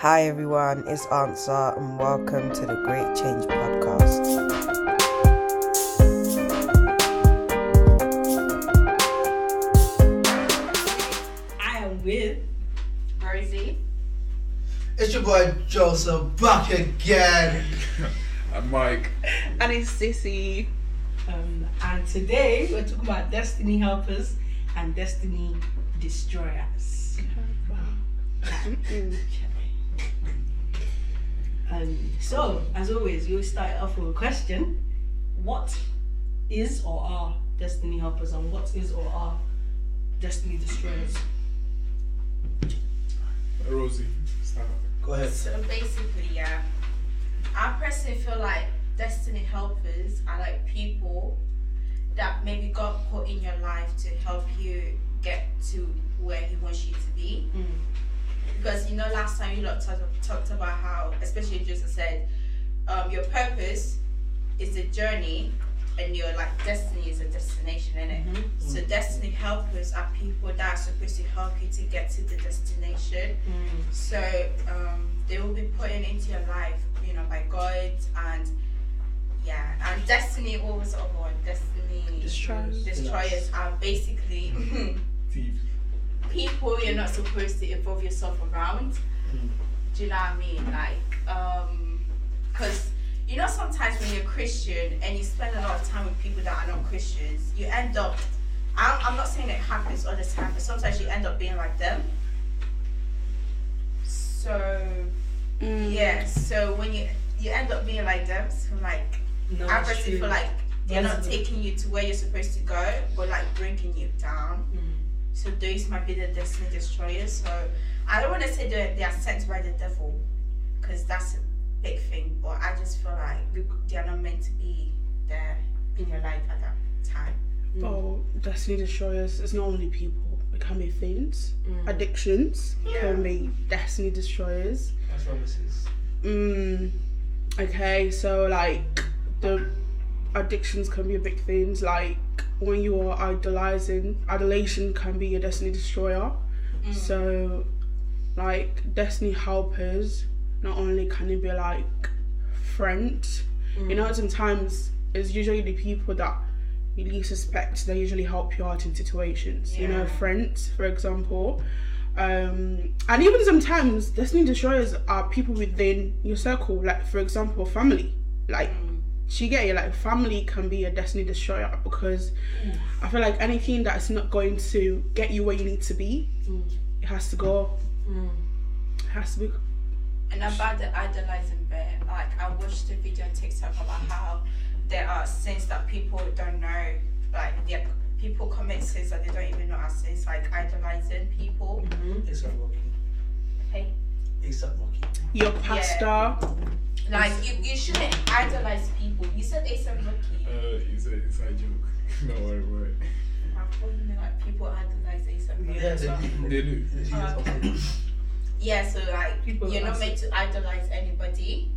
Hi everyone, it's Answer and welcome to the Great Change Podcast. I am with Rosie. It's your boy Joseph back again. And Mike. And it's Cece. Um, and today we're talking about destiny helpers and destiny destroyers. Um, so, as always, we start off with a question What is or are destiny helpers and what is or are destiny destroyers? Rosie. Start. Go ahead. So basically, yeah, I personally feel like destiny helpers are like people that maybe God put in your life to help you get to where He wants you to be. Mm. Because you know, last time you lot talked, talked about how, especially Joseph said, um, your purpose is a journey and your like destiny is a destination, innit? Mhm. So destiny helpers are people that are supposed to help you to get to the destination. Mm. So um, they will be putting into your life, you know, by God and yeah, and destiny. What was the? Destiny Destroyers. destroyers are basically Thief. people you're not supposed to involve yourself around. Mm. Do you know what I mean? Like, um, because you know sometimes when you're Christian and you spend a lot of time with people that are not Christians, you end up. I'm, I'm not saying it happens all the time, but sometimes you end up being like them. So Mm. yeah, so when you you end up being like them, so like No, I personally true. feel like they're not taking you to where you're supposed to go, but like bringing you down. Mm. So those might be the destiny destroyers. So I don't want to say that they are sent by the devil, because that's a big thing. But I just feel like they are not meant to be there in your life at that time. Oh, Destiny Destroyers It's not only people, it can be things. Mm. Addictions Yeah. can be Destiny Destroyers. That's what this is. Mm, okay, so like the addictions can be a big things. Like when you are idolizing, adulation can be a Destiny Destroyer. So, like Destiny helpers, not only can it be like friends, you know, sometimes it's usually the people that you least suspect they usually help you out in situations. You know, friends, for example. Um, and even sometimes destiny destroyers are people within your circle, like for example, family. Like, she get you like family can be a destiny destroyer because I feel like anything that is not going to get you where you need to be, Mm. it has to go. Mm. It has to be. And about the idolizing bit, like I watched a video on TikTok about how there are sins that people don't know, like there people commit sins that they don't even know are sins, like idolizing people. ASAP Rocky. Hey. ASAP Rocky. Your pastor. Like you, you shouldn't idolize people. You said Asa Rocky. Uh, it's a inside joke. no worry, worry. I thought you meant like people idolize Asa Rocky. Yeah, as well. they, They do. they, Okay. Yeah, so like People you're not isolate. meant to idolize anybody.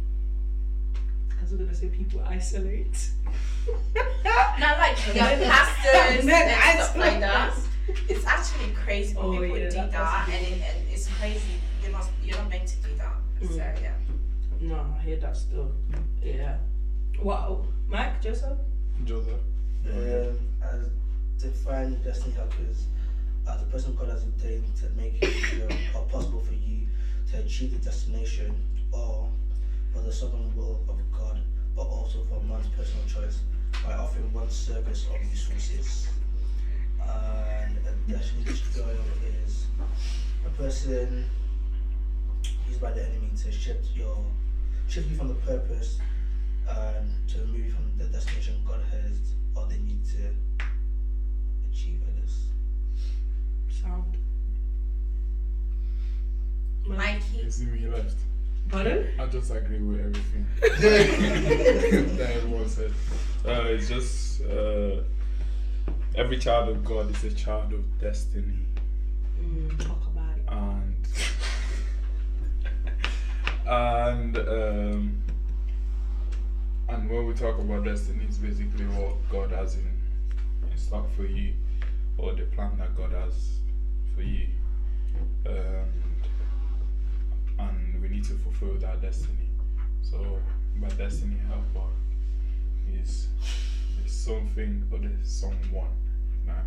I was gonna say people isolate. Not like your pastors Men and stuff like that. It's actually crazy when Oh, people yeah, do that- that, and, it, and it's crazy. You're not you're not meant to do that. So Mm. yeah. No, I hear that still. Yeah. Wow. Mike, Joseph? Joseph. Um, as defined destiny helpers as a person God has ordained to make it easier or possible for you to achieve the destination or for the sovereign will of God, but also for man's personal choice by offering one service or resources. And a destiny destroyer is a person used by the enemy to shift your shift you from the purpose and to move you from the destination God has or they need to achieve, I guess. Sound. Mike. Mikey. You see me left. Pardon? I just agree with everything that everyone said. Uh, it's just uh, every child of God is a child of destiny, Mm, talk about it. and and um, and when we talk about destiny, it's basically what God has in, in stock for you, or the plan that God has for you. Um, and we need to fulfill that destiny. So, my destiny helper is is something or there's someone that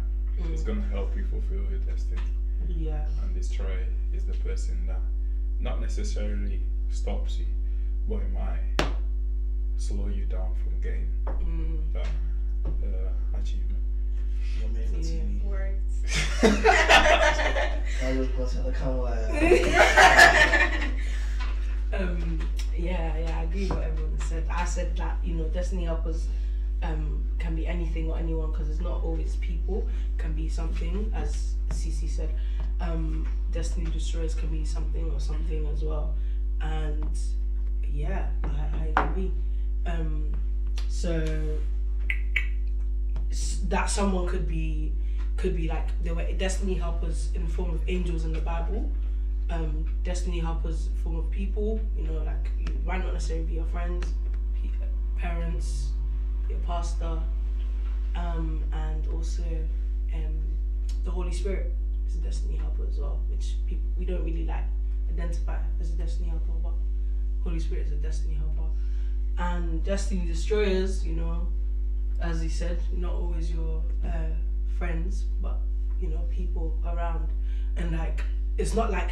is Mm. gonna help you fulfill your destiny. Yeah. And destroy is the person that not necessarily stops you, but it might slow you down from getting Mm. that uh, achievement. For Yeah. TV. Words. I was going to the camera. um, yeah, yeah, I agree with what everyone said. I said that you know, destiny helpers um, can be anything or anyone because it's not always people. Can be something, as Cece said. Um, destiny destroyers can be something or something as well, and yeah, I, I agree. Um, so that someone could be could be like they were destiny helpers in the form of angels in the Bible um, destiny helpers form of people. You know, like you might not necessarily be your friends, parents, your pastor, um, and also um, the Holy Spirit is a destiny helper as well, which people we don't really like identify as a destiny helper, but Holy Spirit is a destiny helper. And destiny destroyers, you know, as he said, not always your uh, friends, but you know, people around, and like it's not like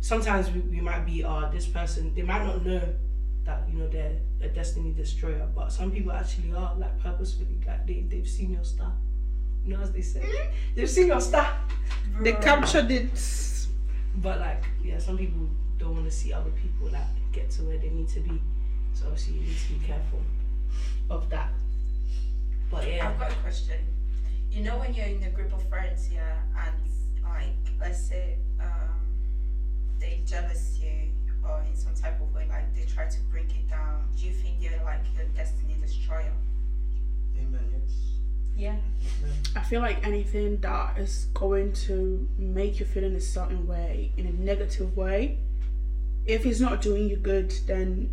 sometimes we, we might be uh this person they might not know that you know they're a destiny destroyer but some people actually are like purposefully like they, they've seen your star. You know as they say they've seen your star. They captured it. But like yeah some people don't want to see other people like get to where they need to be so obviously you need to be careful of that but yeah I've got a question. You know when you're in a group of friends, yeah, and like let's say um, they jealous you or in some type of way, like they try to break it down. Do you think they're like your destiny destroyer? Amen, yes. Yeah. I feel like anything that is going to make you feel in a certain way, in a negative way, if it's not doing you good, then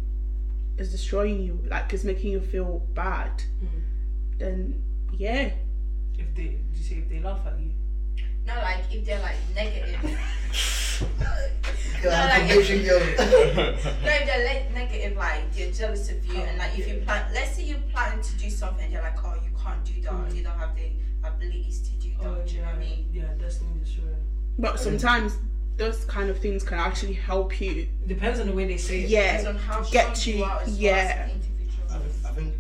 it's destroying you. Like it's making you feel bad. Mm. Then yeah, if they did you say if they laugh at you No, like if they're like negative. Girl, like if- pushing you. no, if they're like negative, like they're jealous of you, and like if you plan, let's say you plan to do something, and they're like, oh, you can't do that, Mm. you don't have the abilities to do that. oh do you know what I mean? yeah destiny destroyer but sometimes those kind of things can actually help you. depends on the way they say it Yeah, Depends on how get you- you are as well as yeah. an individual. I think, I think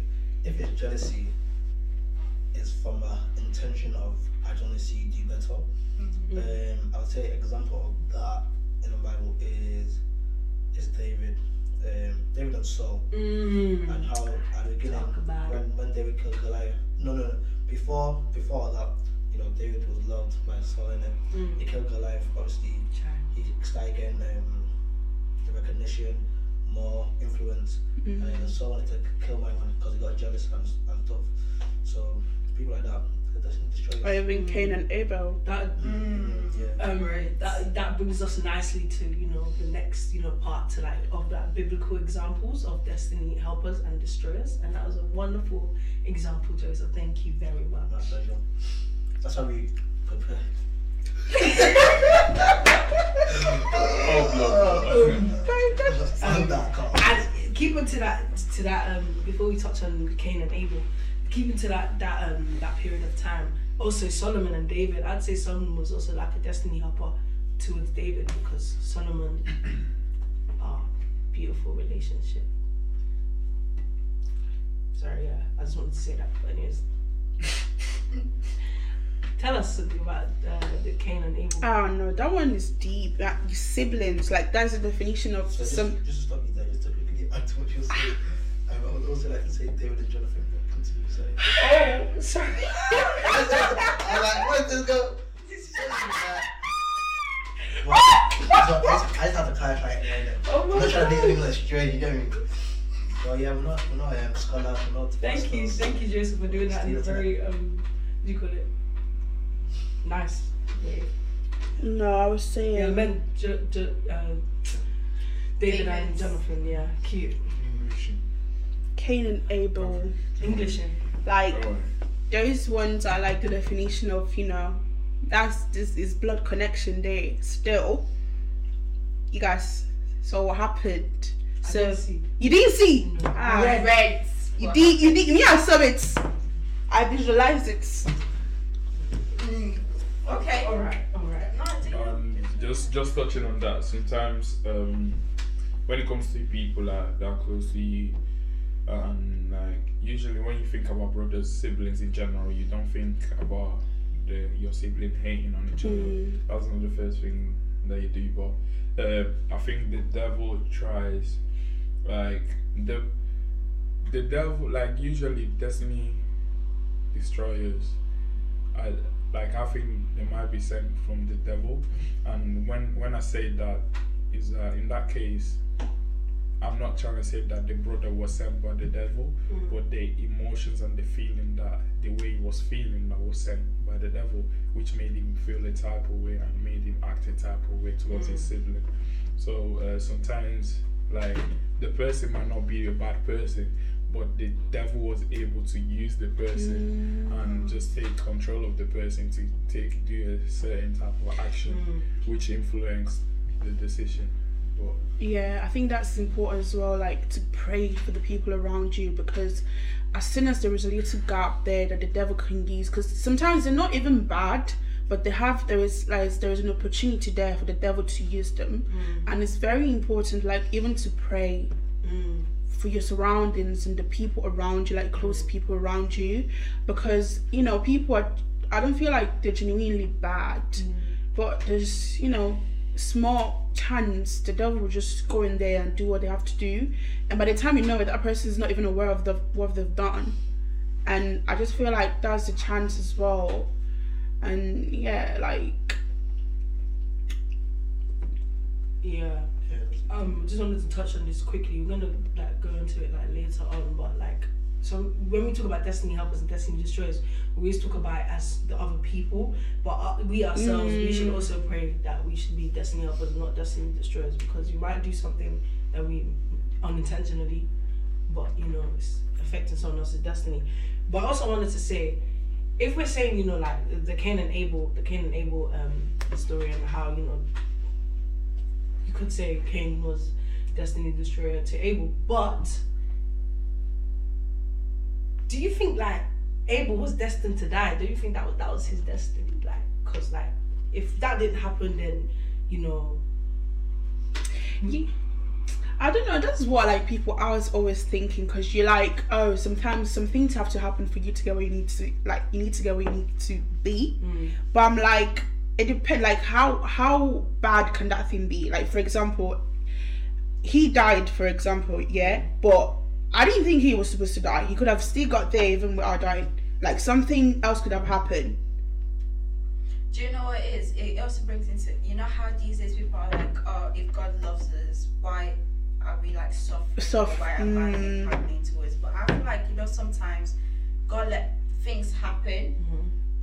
if it's jealousy, it's from an intention of I want to see you do better. Mhm. Um, I would say an example of that in the Bible is is David, um, David and Saul, mm. and how at the beginning when, when David killed Goliath. No, no, no. Before before that, you know, David was loved by Saul in it. He Mm. killed Goliath. Obviously, he started getting um, the recognition, more influence, Mm. and then Saul wanted to kill my man because he got jealous and, and stuff. So people like that, it doesn't destroy. Or even Cain and Abel. That Mm. Yeah. um Right. that that brings us nicely to you know the next you know part to like of that biblical examples of destiny helpers and destroyers, and that was a wonderful example, Joseph. Thank you very My much. pleasure. That's how we prepare. Oh, I'm that car. And to that to that um before we touch on Cain and Abel, keeping to that that um that period of time. Also Solomon and David. I'd say Solomon was also like a destiny helper towards David because Solomon, ah, beautiful relationship. Sorry, yeah, I just wanted to say that. But anyways, tell us something about uh, the Cain and Abel. Oh no, that one is deep. Like siblings, like that's the definition of So just, some. just to stop you there, just to quickly get back to what you were saying. Um, I would also like to say David and Jonathan. But Continue oh, sorry. I'm like, where's this go? This is so bad. Well, so I, just, have to clarify it there. Oh I'm not trying to God. make English straight, you get me? Well, yeah, we're not, we're not um, scholars, we're not Thank you, thank you, Joseph, for doing that in a very um, do you call it? Nice. way. No, I was saying. I meant jo- jo- uh, David and Jonathan. Yeah, cute. English. Cain and Abel. English. In. Like Oh, those ones are like the definition of you know that's this is blood connection day still you guys So what happened? I So didn't see. you didn't see. No. Ah, Red. Red. You did. You did. Me, I saw it. I visualized it. Mm. Okay. All right, all right. No, I didn't. Um, just just touching on that. Sometimes um, when it comes to people that, that are close to you, and like usually when you think about brothers, siblings in general, you don't think about the your sibling hating on each other. Mm. That's not the first thing that you do. But uh, I think the devil tries, like the the devil, like usually destiny destroyers. I like I think they might be sent from the devil, and when when I say that, is that in that case, I'm not trying to say that the brother was sent by the devil, Mm. but the emotions and the feeling that the way he was feeling that was sent by the devil, which made him feel a type of way and made him act a type of way towards his sibling. So uh, sometimes, like the person might not be a bad person, but the devil was able to use the person and just take control of the person to take do a certain type of action, Mm. which influenced the decision. But Yeah, I think that's important as well, like to pray for the people around you because as soon as there is a little gap there that the devil can use, because sometimes they're not even bad, but they have there is like there is an opportunity there for the devil to use them, mm. and it's very important, like even to pray Mm. for your surroundings and the people around you, like close mm. people around you, because you know people are. I don't feel like they're genuinely bad, mm. but there's you know small chance the devil will just go in there and do what they have to do, and by the time you know it, that person is not even aware of the what they've done, and I just feel like that's a chance as well, and yeah, like Yeah. Yeah, Um, just wanted to touch on this quickly. We're gonna like go into it like later on, but like so when we talk about destiny helpers and destiny destroyers, we always talk about it as the other people, but uh, we ourselves we should also pray that we should be destiny helpers, not destiny destroyers, because you might do something that we unintentionally, but you know it's affecting someone else's destiny. But I also wanted to say, if we're saying you know like the Cain and Abel, the Cain and Abel um story and how you know you could say Cain was destiny destroyer to Abel, but do you think like Abel was destined to die? Do you think that was that was his destiny? Like, cause like if that didn't happen, then you know, I don't know. That's what like people I was always thinking because you're like, oh, sometimes some things have to happen for you to get where you need to like you need to get where you need to be. Mm. But I'm like, it depends. Like how how bad can that thing be? Like for example, he died. For example, yeah, but I didn't think he was supposed to die. He could have still got there even without dying. Like something else could have happened. Do you know what it is? It also brings into you know how these days people are like, oh, if God loves us, why are we like suffering? Suff- Or why am I mm. happening to us? But I feel like you know sometimes God let things happen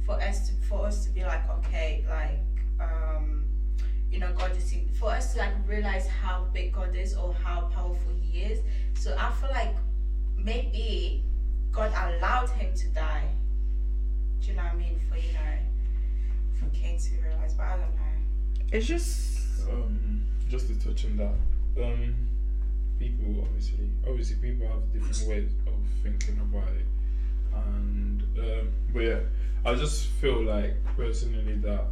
for us to for us to be like, okay, like um, you know, God is for us to like realize how big God is or how powerful He is. So I feel like maybe God allowed him to die. Do you know what I mean? For you know, for Cain to realize, but I don't know. It's just um, just to touch on that, um, people obviously, obviously people have different ways of thinking about it, and um, but yeah, I just feel like personally that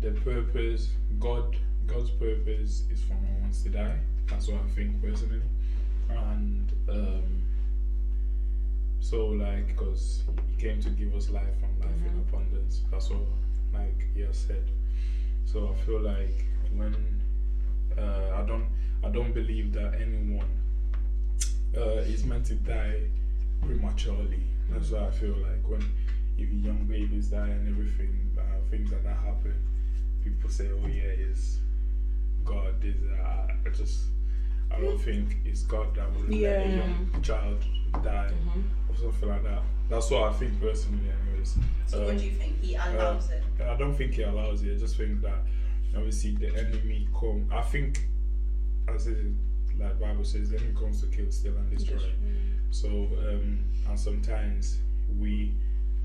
the purpose, God, God's purpose is for no one to die. That's what I think personally, and um, so like because He came to give us life and life in abundance. That's what like He has said. So I feel like when uh, I don't I don't believe that anyone uh, is meant to die prematurely. That's why I feel like when if young babies die and everything, uh, things like that happen, people say, "Oh yeah, it's God." Is uh, I just I don't think it's God that will let a young child die or something like that. That's what I think personally, anyways. So what Um, do you think? He allows it. I don't think he allows it. I just think that obviously the enemy come. I think, as it like Bible says, the enemy comes to kill, steal, and destroy. So um, and sometimes we,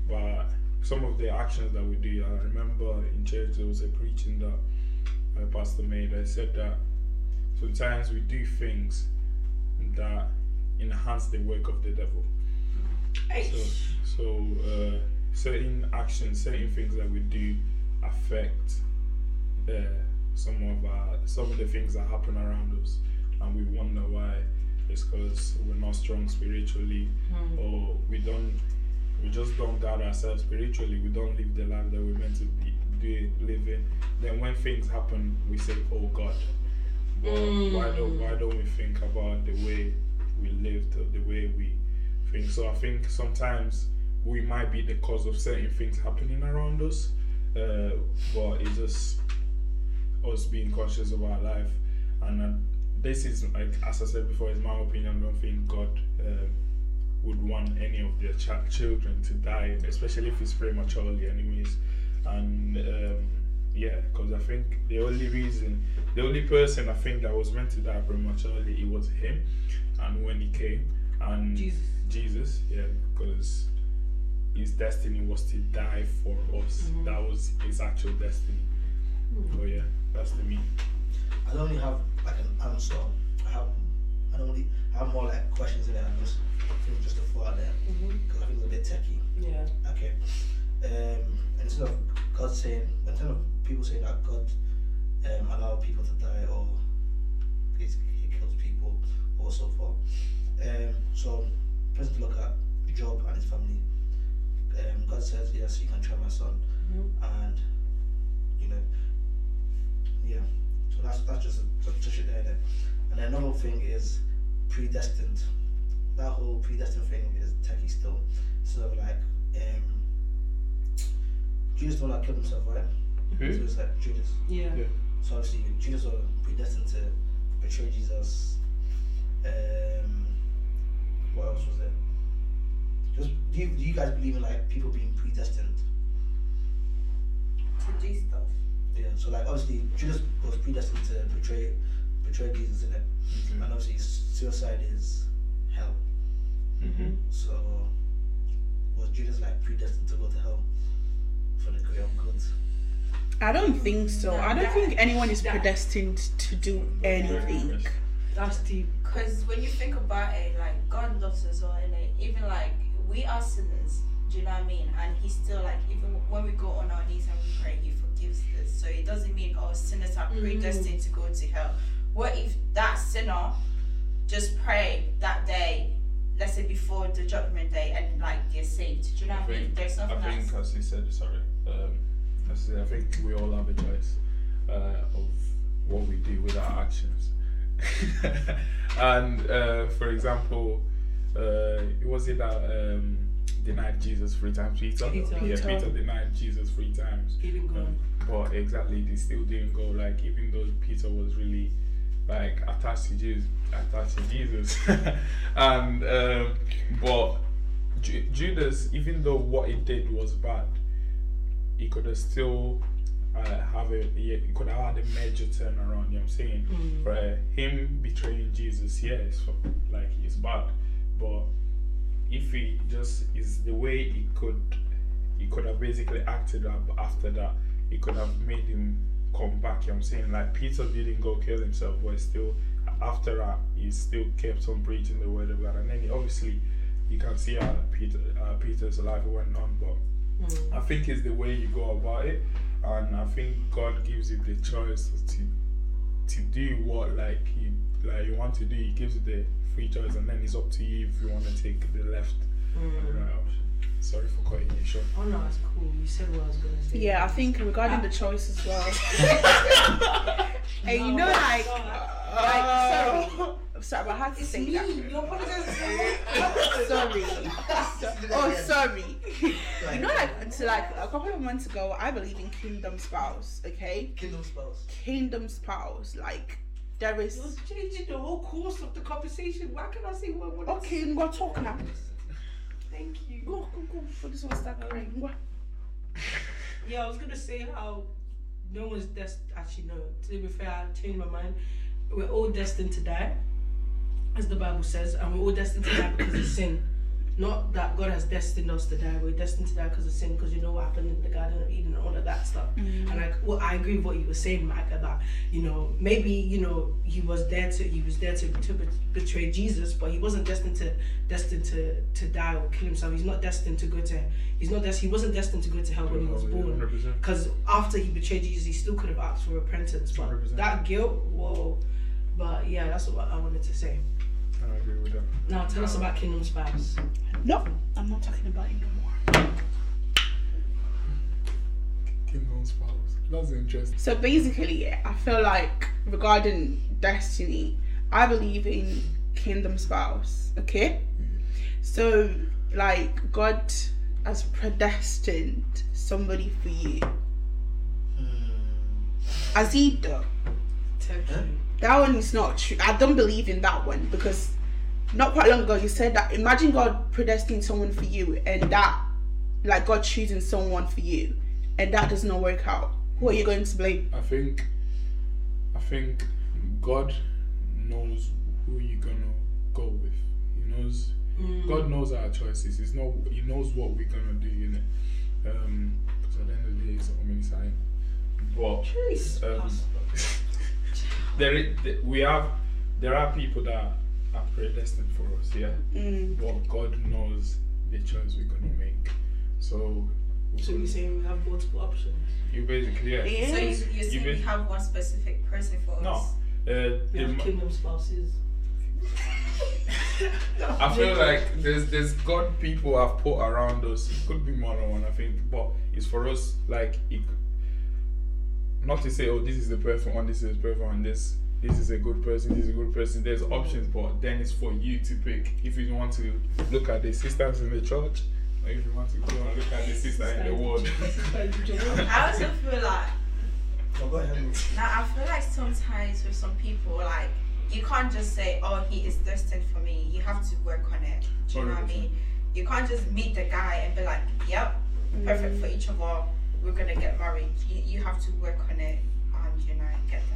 but some of the actions that we do. I remember in church there was a preaching that by Pastor made. I said that sometimes we do things that enhance the work of the devil. So, so uh, certain actions, certain things that we do affect uh, some of our some of the things that happen around us, and we wonder why. It's because we're not strong spiritually, or we don't, we just don't guard ourselves spiritually. We don't live the life that we're meant to be do, live. Then when things happen, we say, "Oh God." But why don't why don't we think about the way we lived or the way we think? So I think sometimes we might be the cause of certain things happening around us, uh, but it's just us being conscious of our life. And uh, this is like as I said before, is my opinion. I don't think God uh, would want any of their ch- children to die, especially if it's prematurely, anyways. And um, yeah, because I think the only reason, the only person I think that was meant to die prematurely, it was him. And when he came, and Jesus. Jesus, yeah, because his destiny was to die for us. That was his actual destiny. So yeah, that's the me. I don't really have like an answer. I have, I don't really have more like questions in it. I'm just, just throw out there So obviously Judas was predestined to betray Jesus. Um what else was there? Just do you, do you guys believe in like people being predestined? to do stuff. Yeah, so like obviously Judas was predestined to betray betray Jesus in it. And obviously suicide is hell. Mm-hmm. So was Judas like predestined to go to hell for the greater good? I don't think so. I don't think anyone is predestined to do anything. That's deep. Because when you think about it, like God loves us all, and even like we are sinners. Do you know what I mean? And He still like even when we go on our knees and we pray, He forgives us. So it doesn't mean oh sinners are predestined to go to hell. What if that sinner just pray that day, let's say before the judgment day, and like they're saved? Do you know what I mean? There's nothing. I nothing think, else. as he said, sorry, um, I think we all have a choice uh, of what we do with our actions. and uh, for example, uh, it was it that um, denied Jesus three times? Peter? Peter. Yeah, Peter. Denied Jesus three times. Didn't go. Um, but exactly, they still didn't go. Like even though Peter was really like attached to Jesus, attached to Jesus, and um, but Ju- Judas, even though what he did was bad, he could have still uh, have a he he could have had a major turnaround. You know what I'm saying? For uh, him betraying Jesus, yeah, it's like it's bad, but if he just is the way he could he could have basically acted up after that he could have made him come back you know what I'm saying like Peter didn't go kill himself but still after that he still kept on preaching the word of God and then he, obviously you can see how Peter uh, Peter's life went on but Mm. I think it's the way you go about it and I think God gives you the choice to to do what like you like you want to do. He gives you the free choice and then it's up to you if you want to take the left or the right option sorry for cutting you short Oh no, it's cool. You said what I was gonna say. Yeah, I think regarding the choice as well. and you know, like, like oh. sorry, sorry, but I had to It's say me. that. You apologize. sorry. Oh, sorry. you know, like, to like a couple of months ago, I believe in kingdom spouse. Okay, Kingdom spouse. kingdom spouse. Like, there You're is. changing the whole course of the conversation. Why can I say what what? Okay, we're talking now. Thank you. Go, go, go. For this one, start crying. Go. Yeah, I was gonna say how no one's destined. Actually, no. To be fair, I changed my mind. We're all destined to die, as the Bible says, and we're all destined to die because of sin. Not that God has destined us to die. We're destined to die because of sin, because you know what happened in the Garden of Eden and all of that stuff. Mm. And like, well, I agree with what you were saying, Mike, about you know, maybe you know he was there to he was there to, to betray Jesus, but he wasn't destined to destined to to die or kill himself. He's not destined to go to. He's not. Des- he wasn't destined to go to hell when he was born. 100%. Because after he betrayed Jesus, he still could have asked for repentance. But 100%. that guilt, whoa. But yeah, that's what I wanted to say. I agree with that. Now tell us about Kingdom Spouse. No, I'm not talking about it no more. Kingdom spouse. That's interesting. So basically, yeah, I feel like regarding destiny, I believe in kingdom spouse. Okay, mm-hmm. so like God has predestined somebody for you. Hmm. Has He done? Totally. That one is not true. I don't believe in that one because not quite long ago you said that. Imagine God predestining someone for you and that, like God choosing someone for you, and that does not work out. Who are you going to blame? I think I think God knows who you're gonna go with. He knows God knows our choices. He's not he knows what we're gonna do in it. Um because at the end of the day it's only sign. But um, there is, we have there are people that are predestined for us, yeah. Mm. But God knows the choice we're gonna make. So So you're saying we have multiple options? you basically yeah. So you, you're saying You we have one specific person for No. us? Uh, We the have ma- Kingdom Spouses. I feel like there's there's God people have put around us. It could be more than one, I think, but it's for us like it, not to say, oh, this is the perfect one, this is the perfect one, this this is a good person, this is a good person. There's options, but then it's for you to pick. If you want to look at the sisters in the church, or if you want to go and look at the sister in the world. I also feel like Oh, go ahead. now I feel like sometimes with some people like you can't just say, Oh, he is destined for me. You have to work on it. Do you know what I mean? You can't just meet the guy and be like, Yep, perfect for each of us, we're gonna get married. You you have to work on it and you know, get there.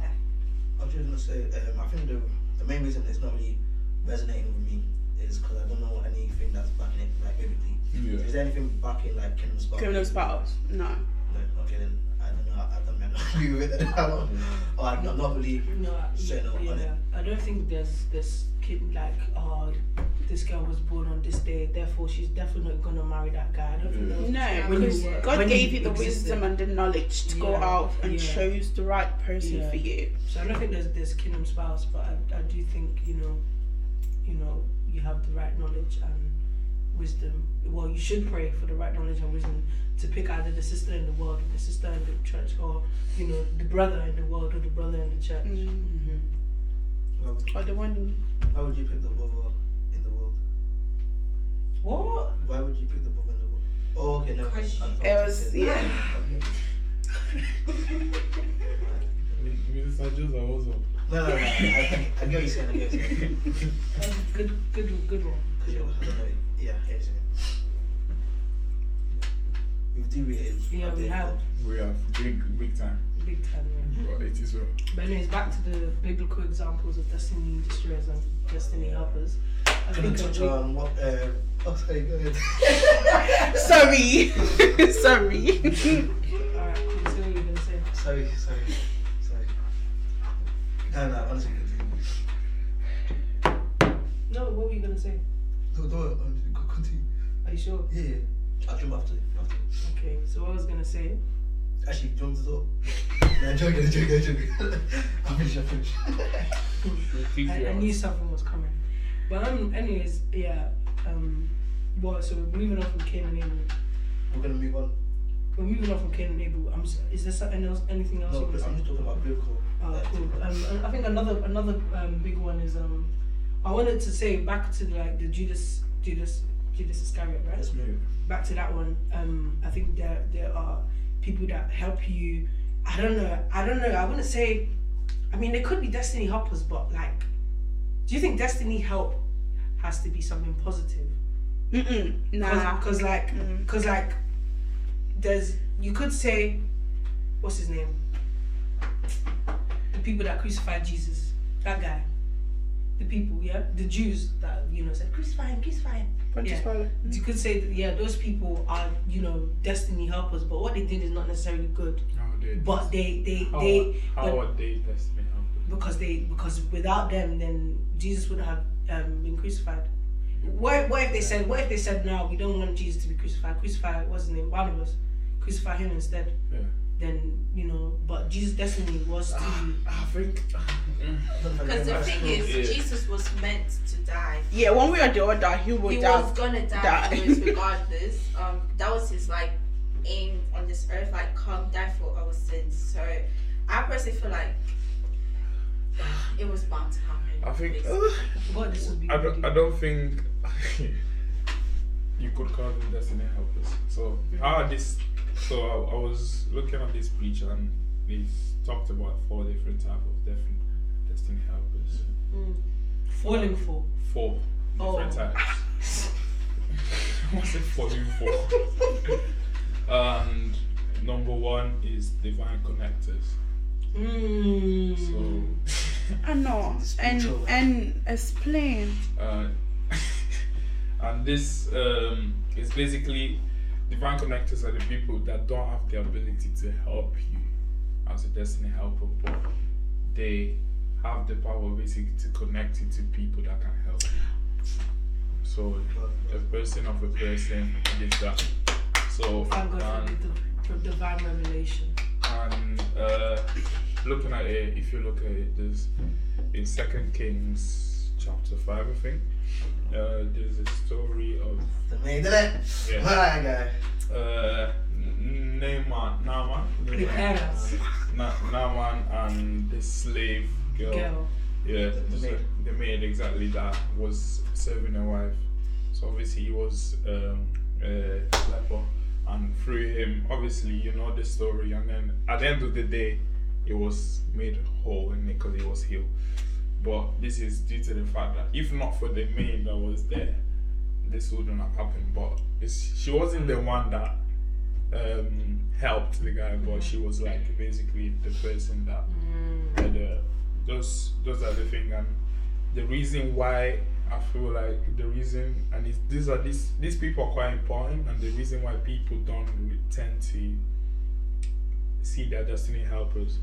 I was just gonna say, um, I think the the main reason it's not really resonating with me is because I don't know anything that's backing it like biblically. Yeah. Is there anything backing like Kingdom Spouse? Kingdom spouse? No. No, okay then. I don't know. I don't know. agree with it. I don't. Oh, I'm not, not really. No, I- Say no on it. I don't think there's this kid like, oh, this girl was born on this day, therefore she's definitely not gonna marry that guy. I don't think mm. Yeah. No, when you because God when gave you you the existed. wisdom and the knowledge to go out and yeah. chose the right person Yeah. for you. So I don't think there's this kingdom spouse, but I, I do think you know, you know, you have the right knowledge and wisdom. Well, you should pray for the right knowledge and wisdom to pick either the sister in the world, or the sister in the church, or you know, the brother in the world or the brother in the church. Mm. hmm Well, Or the one. why would you pick the brother in the world? What? Why would you pick the brother in the world? Oh, okay, no. Because I thought It you was said- yeah. Minister Joseph also. No, no, no. I, I, I get what you're saying. I get what you're saying. Good, good, good one. Because you're, I don't. Yeah, I get what you're saying. We've deviated. Yeah, we have. We have big big time. Big time. Yeah. But it is well. But anyways, back to the biblical examples of destiny destroyers and destiny helpers. I Can you think touch a big- on what? Uh, oh, sorry, go ahead. Sorry. Sorry. Alright, cool. So what you gonna say? sorry, sorry, sorry. No, no, honestly, continue. No, what were you gonna say? No, no, um, continue. Are you sure? Yeah, yeah. I'll jump after. after. Okay, so what I was gonna say. Actually, do you want to talk? No, I'm joking, I'm joking, I'm joking. I'll finish, I'll finish. I, I knew something was coming. But um, anyways, yeah. Um, what? So we're moving on from Cain and Abel. We're gonna move on. We're moving on from Cain and Abel. I'm. s- Is there something else? Anything else No, you can but say? I'm just talking about biblical. Oh, cool. Um, and I think another another um, big one is um, I wanted to say back to like the Judas Judas Judas Iscariot, right? Let's. Back to that one. Um, I think there there are people that help you. I don't know. I don't know. I wouldn't say. I mean, they could be destiny helpers, but like, do you think destiny help has to be something positive? Mm-mm. Nah. Because like, Mm. because like, there's you could say, what's his name? The people that crucified Jesus, that guy. The people, yeah, the Jews that you know said crucify him, crucify him. Pontius Yeah. Pilate. You could say that yeah, those people are you know destiny helpers, but what they did is not necessarily good. How they, But they they how, they how but- are they destiny helpers? because they because without them then Jesus would have um, been crucified. What, what if they said what if they said no we don't want Jesus to be crucified crucify what's his name Barnabas crucify him instead Yeah. Then you know but Jesus destiny was to ah, I think. Ah, because the thing is, Yeah. Jesus was meant to die. Yeah, one way or the other, he would die, he die. was gonna die, die. regardless. Um, that was his like aim on this earth, like come die for our sins. So I personally feel like it was bound to happen. I think- basically. God this would be I don't, I don't think you could call them destiny helpers. So mm-hmm. how are this? So I, I was looking at this preach and they talked about four different type of different destiny helpers. Mm. falling for Four different Oh. types. What's it falling for? and number one is divine connectors. mm. So. I know. And and explain. Uh, and this um, is basically divine connectors are the people that don't have the ability to help you as a destiny helper, but they have the power basically to connect you to people that can help you. So a person of a person is that. So thank God and, for, the, divine revelation and uh, looking at it, if you look at it, there's in Second Kings chapter five, I think. Uh, there's of The maid, did it? Yeah. My guy. uh, N- Naaman, Naaman, the parents Na- Naaman, and the slave girl. girl Yeah, The- the so maid. the maid exactly that was serving a wife. So obviously he was um, a leper, and through him, obviously you know the story. And then at the end of the day, he was made whole and because he was healed. But this is due to the fact that if not for the maid that was there, this wouldn't have happened. But it's, she wasn't the one that um, helped the guy, but she was like basically the person that and uh, those those are the thing and the reason why I feel like the reason and it's, these are these these people are quite important and the reason why people don't tend to see their destiny helpers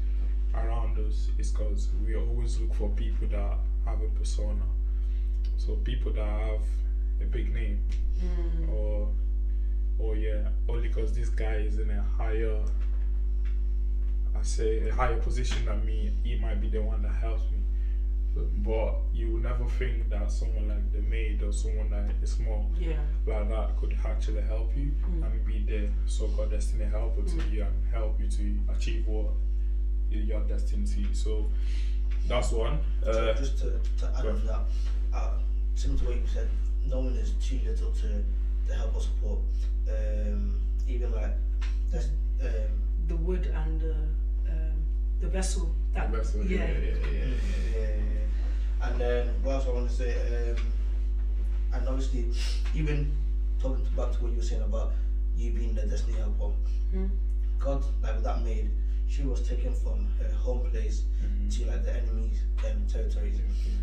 around us is because we always look for people that have a persona so people that have a big name. Mm. or or yeah only because this guy is in a higher I say a higher position than me he might be the one that helps me. But, but you will never think that someone like the maid or someone that is small yeah. like that could actually help you Mm. and be the so-called destiny helper to you and help you to achieve what you're destined to so that's one. Uh, just to, to add on to that, uh, similar to what you said, no one is too little to, to help or support. Um, even like that's um, the wood and the um, the vessel that the vessel, yeah, yeah, yeah, yeah, yeah, yeah, yeah. And then what else I want to say? Um, and obviously, even talking to, back to what you were saying about you being the destiny helper, Mhm. God, like with that maid, she was taken from her home place Mhm. to like the enemy's um, territories,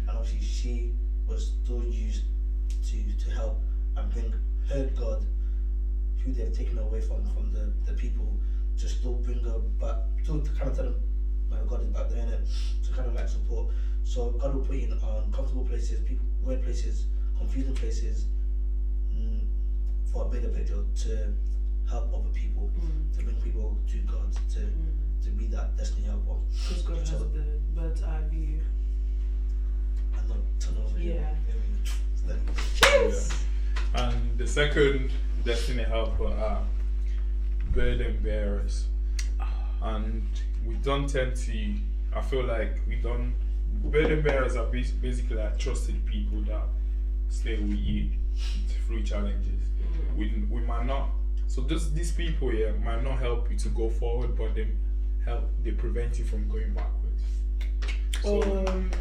and obviously she was still used to to help and bring her God, who they've taken away from from the, the people, to still bring her back, still to kind of tell them, my God is back there, innit? to kind of like support. So God will put you in uncomfortable places, people, weird places, confusing places, mm, for a bigger picture to help other people, Mm. to bring people to God, to Mm. to be that destiny helper. because God has So- the bird's eye view and not turn over. you know, Yeah. And the second destiny helper are burden bearers. And we don't tend to, I feel like we don't, burden bearers are basically like trusted people that stay with you through challenges. We, we might not, so this, these people here might not help you to go forward, but they help, they prevent you from going backwards. So, Um,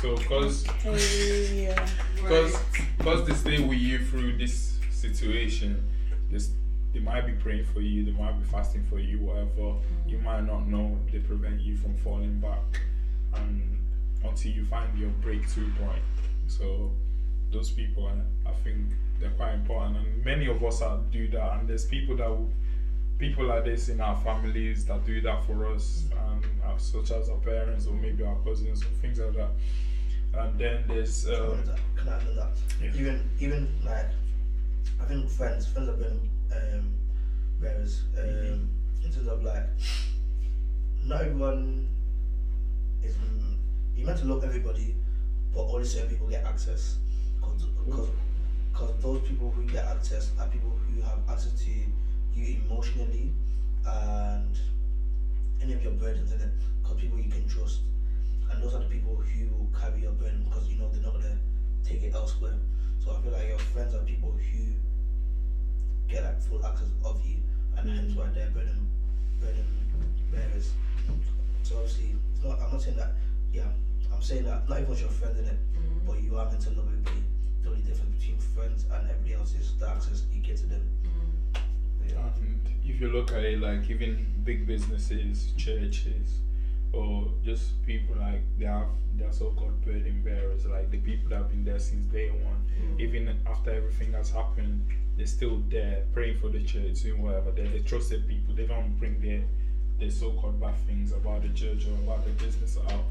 so cause hey, yeah. because because they stay with you through this situation this they might be praying for you they might be fasting for you whatever mm. you might not know they prevent you from falling back and until you find your breakthrough point. So those people, I, I think they're quite important, and many of us are do that. And there's people that will, people like this in our families that do that for us, um, such as our parents or maybe our cousins or things like that. And then there's Can I uh, add that? Can I add on that? Yeah. Even even like I think friends friends have been um whereas um in terms of like not everyone is mm, you meant to love everybody but only certain people get access because those people who get access are people who have access to you emotionally and any of your burdens in it because people you can trust and those are the people who will carry your burden because you know they're not gonna take it elsewhere. So I feel like your friends are people who get like full access of you, and hence why they're burden burden bearers. So obviously, it's not. I'm not saying that. Yeah, I'm saying that not everyone's your friend in it, mm-hmm. but you are meant to love everybody. The only difference between friends and everybody else is the access you get to them. Yeah. And mm-hmm. if you look at it, like even big businesses, churches, or just people like they have their so-called burden bearers, like the people that have been there since day one. Mm-hmm. Even after everything has happened, they're still there praying for the church, doing whatever. They're the trusted people. They don't bring their their so-called bad things about the church or about the business out,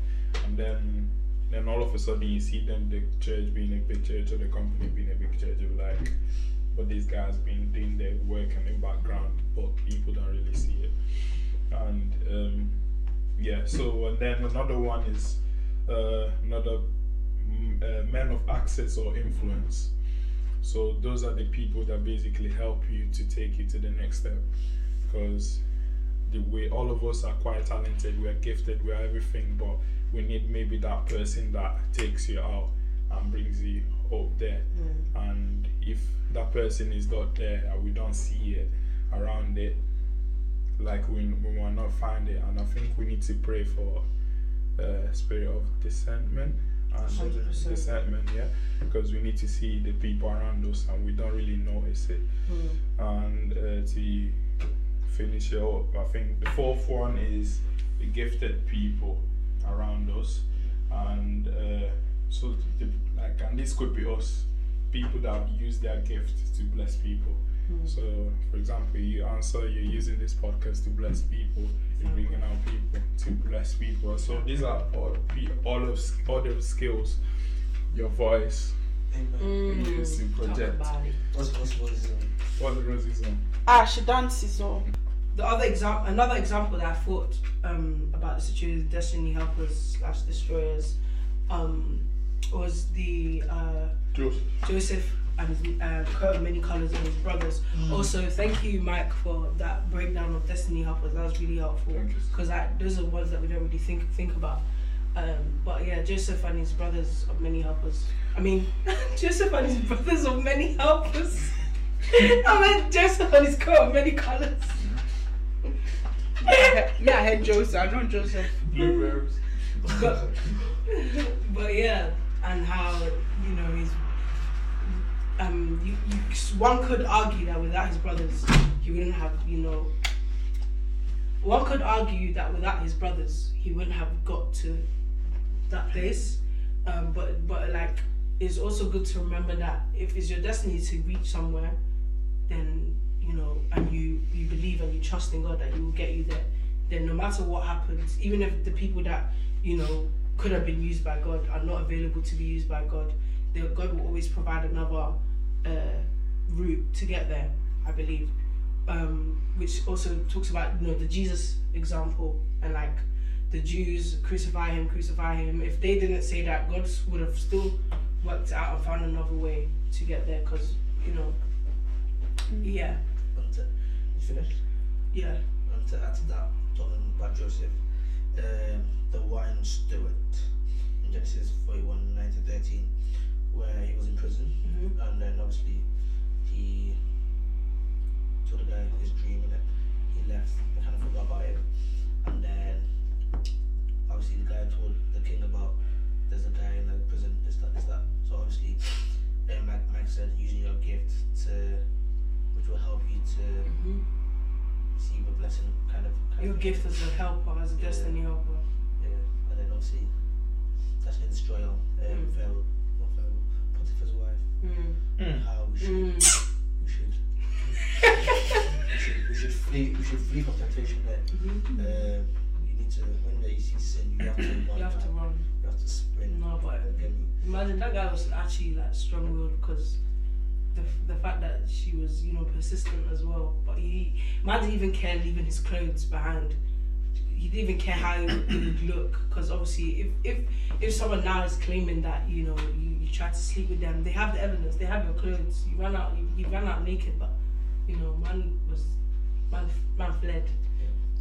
and then. Then all of a sudden you see them, the church being a big church or the company being a big church. You're like, but these guys been doing their work in the background, but people don't really see it. And um, yeah, so and then another one is uh, another mm, uh, of access or influence. So those are the people that basically help you to take you to the next step, because the way all of us are quite talented, we are gifted, we are everything, but we need maybe that person that takes you out and brings you up there. And if that person is not there and we don't see it around it, like we, we will not find it. And I think we need to pray for uh, spirit of discernment and 100%. discernment, yeah, because we need to see the people around us and we don't really notice it. And uh, to finish it up, I think the fourth one is the gifted people around us, and uh, so the, like, and this could be us, people that use their gift to bless people. So, for example, you answer, you're using this podcast to bless people, you're bringing out people to bless people. So these are all pe- all of all the skills, your voice, Amen. you use to project. What's what's what is What the roses on? Ah, she dances or The other example, another example that I thought um, about the situation Destiny Helpers slash Destroyers, um, was the uh, Joseph. Joseph and his uh, coat of many colors and his brothers. Also, thank you, Mike, for that breakdown of Destiny Helpers. That was really helpful because those are ones that we don't really think think about. Um, but yeah, Joseph and his brothers of many helpers. I mean, Joseph and his brothers of many helpers. I meant Joseph and his coat of many colors. yeah, I had Joseph, not Joseph. Blueberries. but, but yeah, and how you know he's um you, you one could argue that without his brothers he wouldn't have you know one could argue that without his brothers he wouldn't have got to that place. Um but but like it's also good to remember that if it's your destiny to reach somewhere then you know and you you believe and you trust in god that he will get you there then no matter what happens even if the people that you know could have been used by god are not available to be used by god. Then god will always provide another uh, route to get there i believe. Um, which also talks about you know the jesus example and like the jews crucify him crucify him. If they didn't say that god would have still worked out and found another way to get there because you know. Yeah. Um, to, you finished? yeah. And to add to that, talking about Joseph, um, the wine steward in Genesis 41 9 to 13, where he was in prison, Mhm. and then obviously he told the guy his dream, and then he left and kind of forgot about it. And then obviously the guy told the king about there's a guy in the prison, this, that, this, that. So obviously, um, Mike, Mike said using your gift to, which will help you to Mhm receive a blessing, kind of. Kind Your of gift as a helper, as a yeah. destiny helper. Yeah, and then obviously, that's in Israel, um, mm. Pharaoh, not Pharaoh, Potiphar's wife, mm. Mm. how we should, mm. we, should, we should, we should flee, we should flee from temptation there. Mm-hmm. Uh, you need to, when they see sin, you have to run. You have to run. You have to sprint. No, but imagine that guy was actually like strong-willed because the the fact that she was you know persistent as well. But he man didn't even care leaving his clothes behind. He didn't even care how he would, look because obviously if if if someone now is claiming that you know you, you tried to sleep with them, they have the evidence. They have your clothes. You ran out. You, you ran out naked, but you know man was man man fled.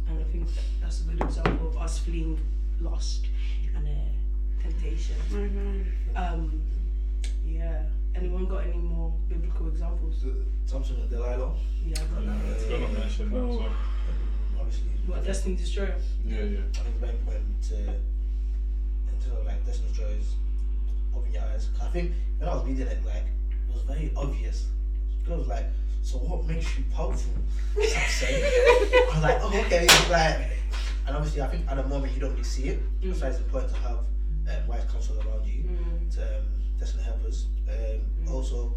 And I think that that's a good example of us fleeing lost and uh, temptation. I know. Um, yeah. Anyone got any more biblical examples? Samson and Delilah. Yeah. I got Yeah, that. it's gonna mention that as well. Obviously. What Destiny Destroyer? Yeah, yeah. I think it's very important to in terms like Destiny's Joys, open your eyes. 'Cause I think when I was reading it, like it was very obvious. It was like, so what makes you powerful? I was like, oh okay, like, and obviously I think at the moment you don't really see it. That's why it's important to have um, wise counsel around you Mm. to um, destiny helpers. Um, Also,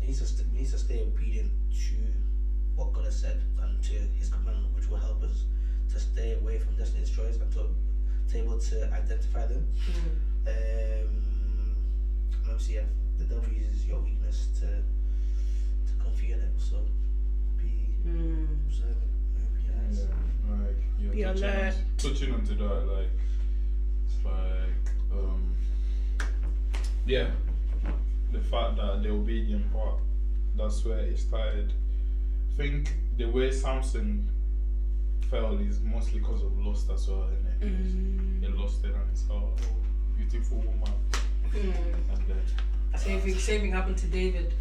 you need to st- we need to stay obedient to what God has said and to His commandment, which will help us to stay away from destiny's choice and to, to be able to identify them. Mm. Um, obviously, yeah, the devil uses your weakness to to confuse it. So be Mm. observant, open your eyes. Yeah, like you're Be touching, alert. On, touching onto that, like it's like um, yeah, the fact that the obedient part, that's where it started. I think the way Samson fell is mostly because of lust as well, and Mm. he lost it and he saw oh, beautiful woman, Mm. and then Same thing. Same thing happened to David.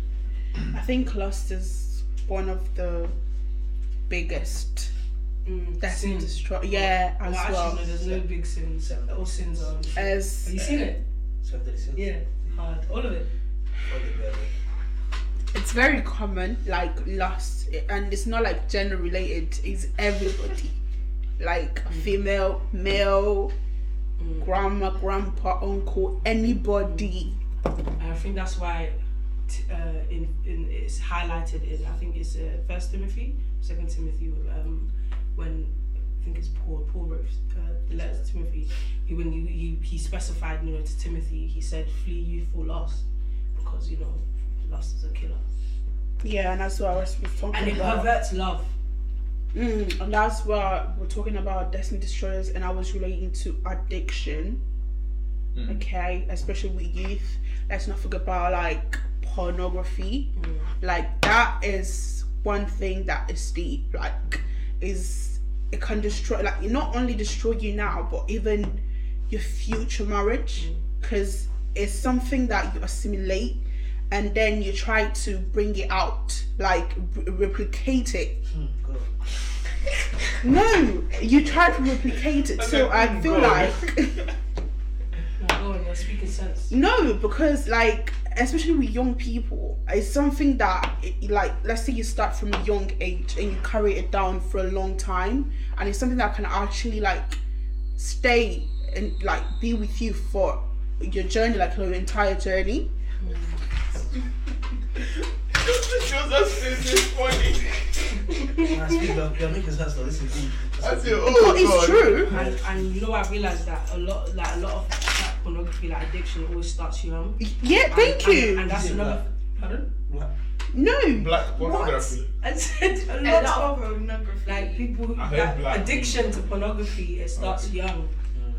I think lust is one of the biggest Mm. destiny Sin. destroy. Yeah, as Well, actually, no, there's no big sins. All sins are. As Have you seen it? So they sins. Yeah. Hard. All of it. All the better. it's very common, like lust, and it's not like gender related. It's everybody, like female, male, Mm. grandma, grandpa, uncle, anybody. I think that's why t- uh, in, in it's highlighted in I think it's uh, First Timothy, Second Timothy, um, when I think it's Paul. Paul wrote uh, the letter to Timothy. He when he, he he specified you know to Timothy, he said flee youthful lust because you know lust is a killer Yeah, and that's what I was talking and it about. perverts love. Mm, and that's what we're talking about destiny destroyers, and I was relating to addiction. Mm. Okay, especially with youth. Let's not forget about like pornography. Mm. Like that is one thing that is deep. Like is it can destroy like not only destroy you now, but even your future marriage because it's something that you assimilate and then you try to bring it out like re- replicate it. Hmm, no you try to replicate it so i feel like No, go on, you're speaking sense. no because like especially with young people it's something that it, like let's say you start from a young age and you carry it down for a long time and it's something that can actually like stay and like be with you for your journey like your entire journey Joseph is this funny. Nah, speak up. You're making sense though. This is deep. I This is said, deep. oh it's God. true And, and you know I realized that a lot like a lot of like, pornography like addiction always starts young. yeah thank And- you And, and that's Is it another. black? Pardon? What? no Black pornography. I said a A lot lot of of pornography. like people who like, black addiction to pornography it starts oh. young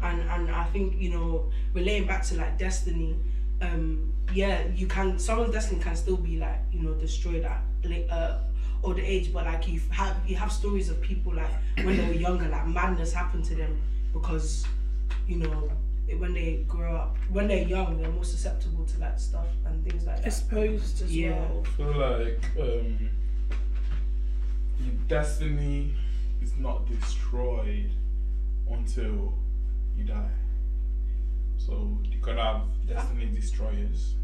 and and i think you know relating back to like destiny um yeah you can someone's destiny can still be like you know destroyed at like uh older age but like you have you have stories of people like when they were younger like madness happened to them because you know it- when they grow up when they're young they're more susceptible to that stuff and things like that exposed as Yeah. well I feel like um, your destiny is not destroyed until you die. So you could have destiny destroyers.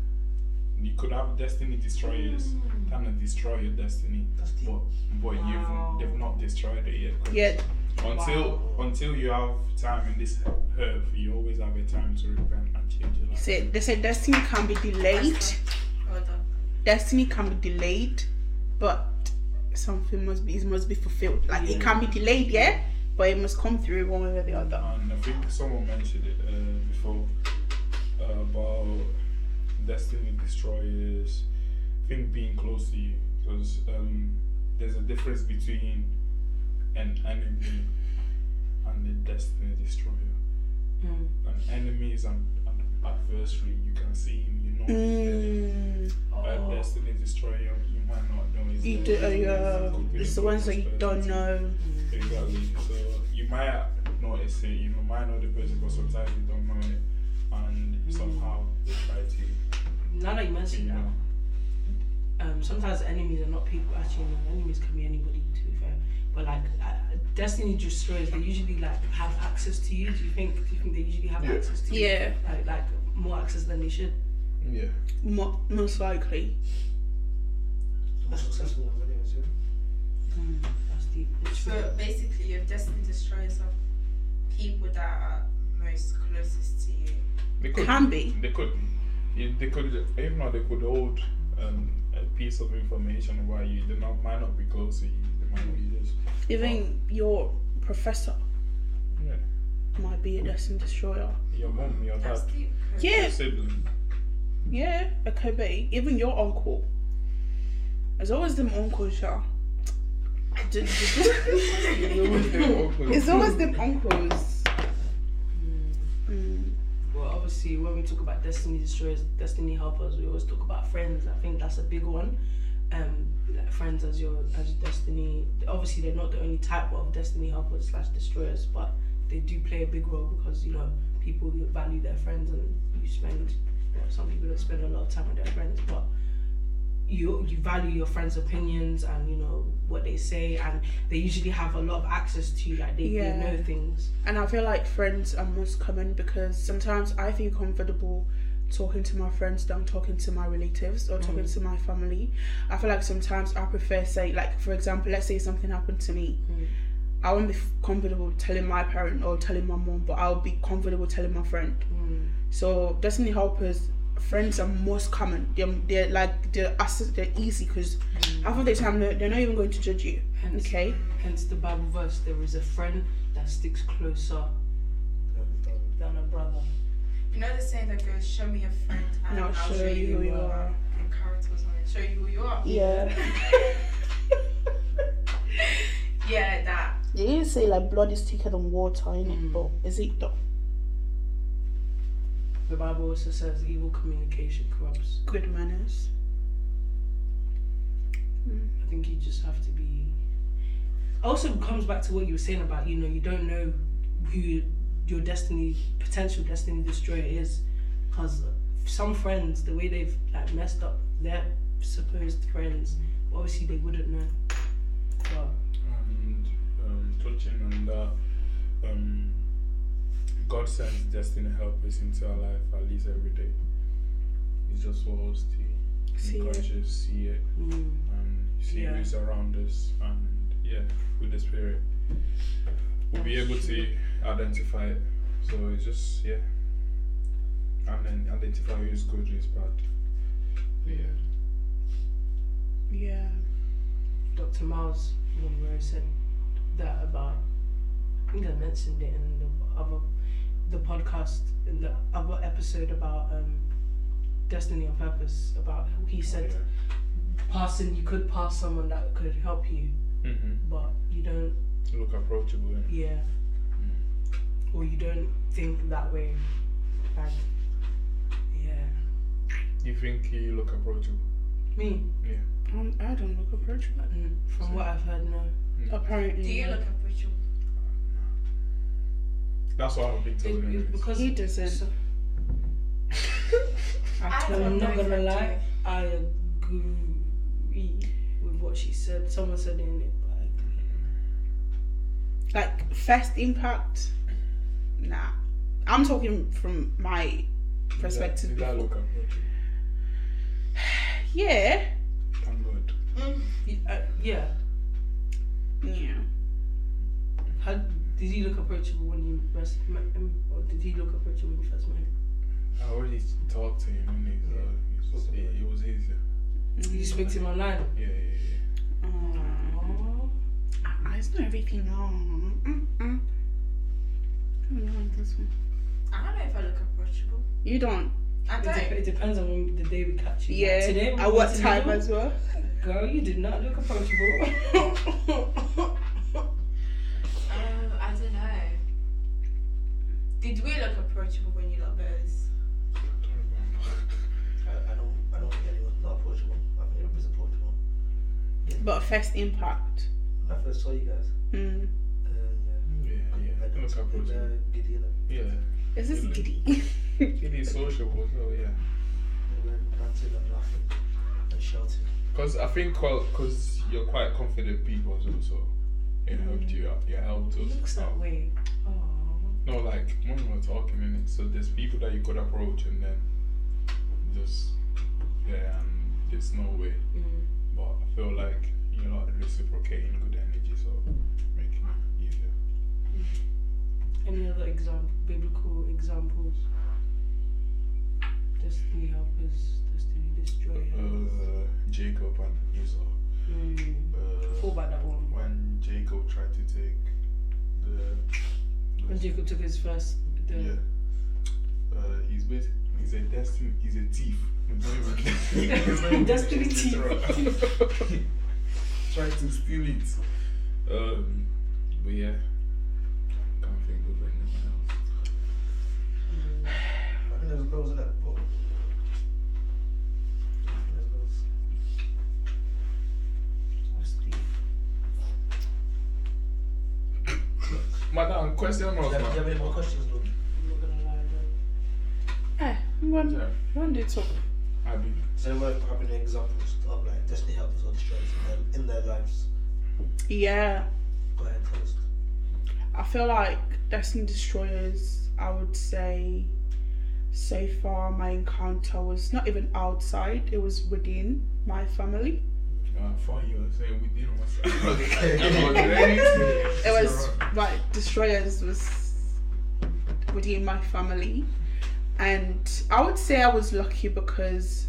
You could have destiny destroyers hmm. trying to destroy your destiny, That's but but Wow. you've they've not destroyed it yet. yeah Until until you have time in this earth, you always have a time to repent and change your life. say they say destiny can be delayed destiny can be delayed, but something must be it must be fulfilled. Like Yeah. it can be delayed, yeah, but it must come through one way or the other. And I think someone mentioned it uh, before uh, about destiny destroyers. I think being close to you because um, there's a difference between an enemy and a destiny destroyer. Mm. An enemy is an, an adversary. You can see him. You know he's. Mm, A destiny destroyer, you might not know. he's you there. do, uh, yeah, it's the the ones that you don't know. Exactly. So you might notice it, you know, might know the person, but sometimes you don't know it, and somehow they try to, Now that you you know. that, um, sometimes enemies are not people. Actually, no, enemies can be anybody. To be fair, but like uh, Destiny destroyers, they usually like have access to you. Do you think? Do you think they usually have Yeah. access to you? Yeah, Like like more access than they should. Yeah. mo- most likely. The successful ones, anyways, yeah. That's deep. It's So true. basically, your destiny destroyers are people that are most closest to you. They could Can be. They could They could, even though they could hold um, a piece of information about you, they not, might not be close to you. They might be just. Even your professor Yeah. might be a destiny destroyer. Your mom, your dad, That's deep. 'cause Yeah. your sibling. Yeah, it could be. Even your uncle. There's always them uncles, yeah. D- d- it's always them uncles. Mm. Well, obviously, when we talk about destiny destroyers, destiny helpers, we always talk about friends. I think that's a big one. Um, like friends as your as your destiny. Obviously, they're not the only type of destiny helpers slash destroyers, but they do play a big role because you know people value their friends and you spend. Some people don't spend a lot of time with their friends, but you you value your friends' opinions and you know what they say, and they usually have a lot of access to you. Like they, Yeah. they know things. And I feel like friends are most common because sometimes I feel comfortable talking to my friends than talking to my relatives or talking to my family. I feel like sometimes I prefer say like for example, let's say something happened to me. Mm. I won't be comfortable telling my parent or telling my mom, but I'll be comfortable telling my friend. Mm. So destiny helpers, friends are most common. They're, they're like they're they're easy because half of the time they're, they're not even going to judge you. Hence, Okay. hence the Bible verse: there is a friend that sticks closer than a brother. You know the saying that goes, "Show me a friend, and And I'll, show you who you are. in character or something. Show you who you are." Yeah. yeah, that. They didn't say like blood is thicker than water in it, Mm. but is it though? The Bible also says evil communication corrupts. Good manners. I think you just have to be. Also, comes back to what you were saying about you know you don't know who your destiny potential destiny destroyer is, because some friends the way they've like messed up their supposed friends, obviously they wouldn't know. But And touching on that, um, God sends destiny helpers into our life at least every day. It's just for us to See be it. conscious, see it, mm, and see Yeah. who's around us, and yeah, with the Spirit, we'll be able to identify it. So it's just yeah, and then identify who's good, who's bad. Yeah. Yeah. Dr. Myles Munroe said that about. I think I mentioned it in the other, the podcast in the other episode about um, destiny on purpose. About he said passing, you could pass someone that could help you, Mm-hmm. but you don't. Look approachable. innit? Yeah. Or you don't think that way. Like, yeah. You think you look approachable? Me, yeah Um, I don't look approachable. mm, from what I've heard, no. Apparently. Do you not. look approachable? That's why I'm a big told. because He doesn't. so- I I'm don't not know if gonna I lie, I agree with what she said. Someone said in it, but I agree. Like first impact. Nah. I'm talking from my perspective. Did that, did that before. look approachable? Yeah. Thank God. Y- uh, yeah. Yeah. How did he look approachable when you first met him, or did he look approachable when you first met him? I already talked to him, and so it, was, it, it was easier. Did you speak to him online? Yeah, yeah, yeah. Uh, not everything. No. Mm-mm. I don't like this one. I don't know if I look approachable. You don't. I It, don't. dep- it depends on when, the day we catch you. Yeah. Today, At what time as well? Girl, you did not look approachable. impact. I first saw you guys, Mm. uh, yeah. Yeah, I yeah. don't Look think they're giddy enough. Yeah. Is this Really? giddy? It is sociable, so yeah. They were dancing and laughing and shouting. Because I think because you're quite confident people as well, so it helped you out. Yeah, helped us. looks that way. Oh. No, like when we were talking in it, so there's people that you could approach and then just yeah, and there's no way. Mm. But I feel like you're reciprocating good energy, so making it easier. Any other example, biblical examples? Destiny helpers, destiny destroyers. Uh, Jacob and Esau. mm. Uh, about that one. when Jacob tried to take the When Jacob took his first. The, yeah, uh, he's basic. He's a destiny. He's a thief. He's not even- Destiny thief. Trying to steal it. Um, but yeah, can't think of anything else. Mm. I think there's girls in that book. There's girls. What's the- Madam, question Do you mark. have, do you have any more questions, Lou? I'm not gonna lie though. Eh, one, Yeah, one day talk. I be So anyone have any examples of like destiny helpers or destroyers in their, in their lives? Yeah. Go ahead, tell us. I feel like Destiny Destroyers, I would say so far my encounter was not even outside, it was within my family. uh, for you saying we didn't It was like Destroyers was within my family. And I would say I was lucky because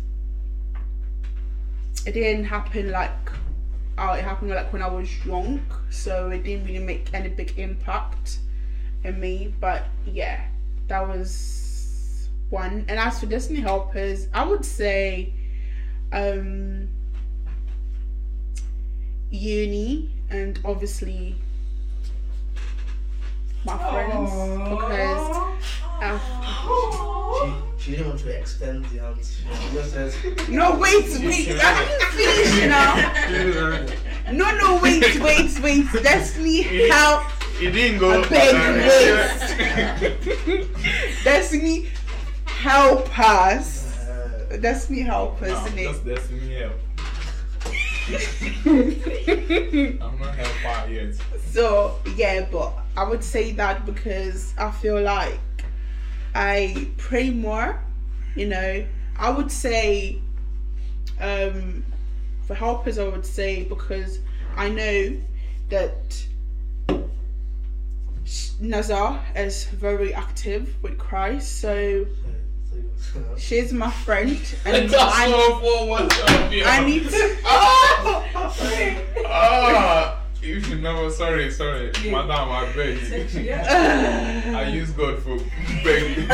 it didn't happen like oh, it happened like when I was young, so it didn't really make any big impact in me. But yeah, that was one. And as for Destiny Helpers, I would say um uni and obviously my friends because She, she didn't want to extend the answer. She just says, no wait wait I didn't finish now no no wait wait wait Destiny help It didn't go. I beg, wait. Destiny help us uh, Destiny help us No, isn't just it destiny help. I'm not help out yet. So yeah, but I would say that because I feel like I pray more, you know. I would say um for helpers I would say because I know that Nazar is very active with Christ, so she's my friend and I, all for one champion. I need to Ah, you should never. Sorry, sorry, Yeah. madam. I beg you. Yeah. I use God for begging.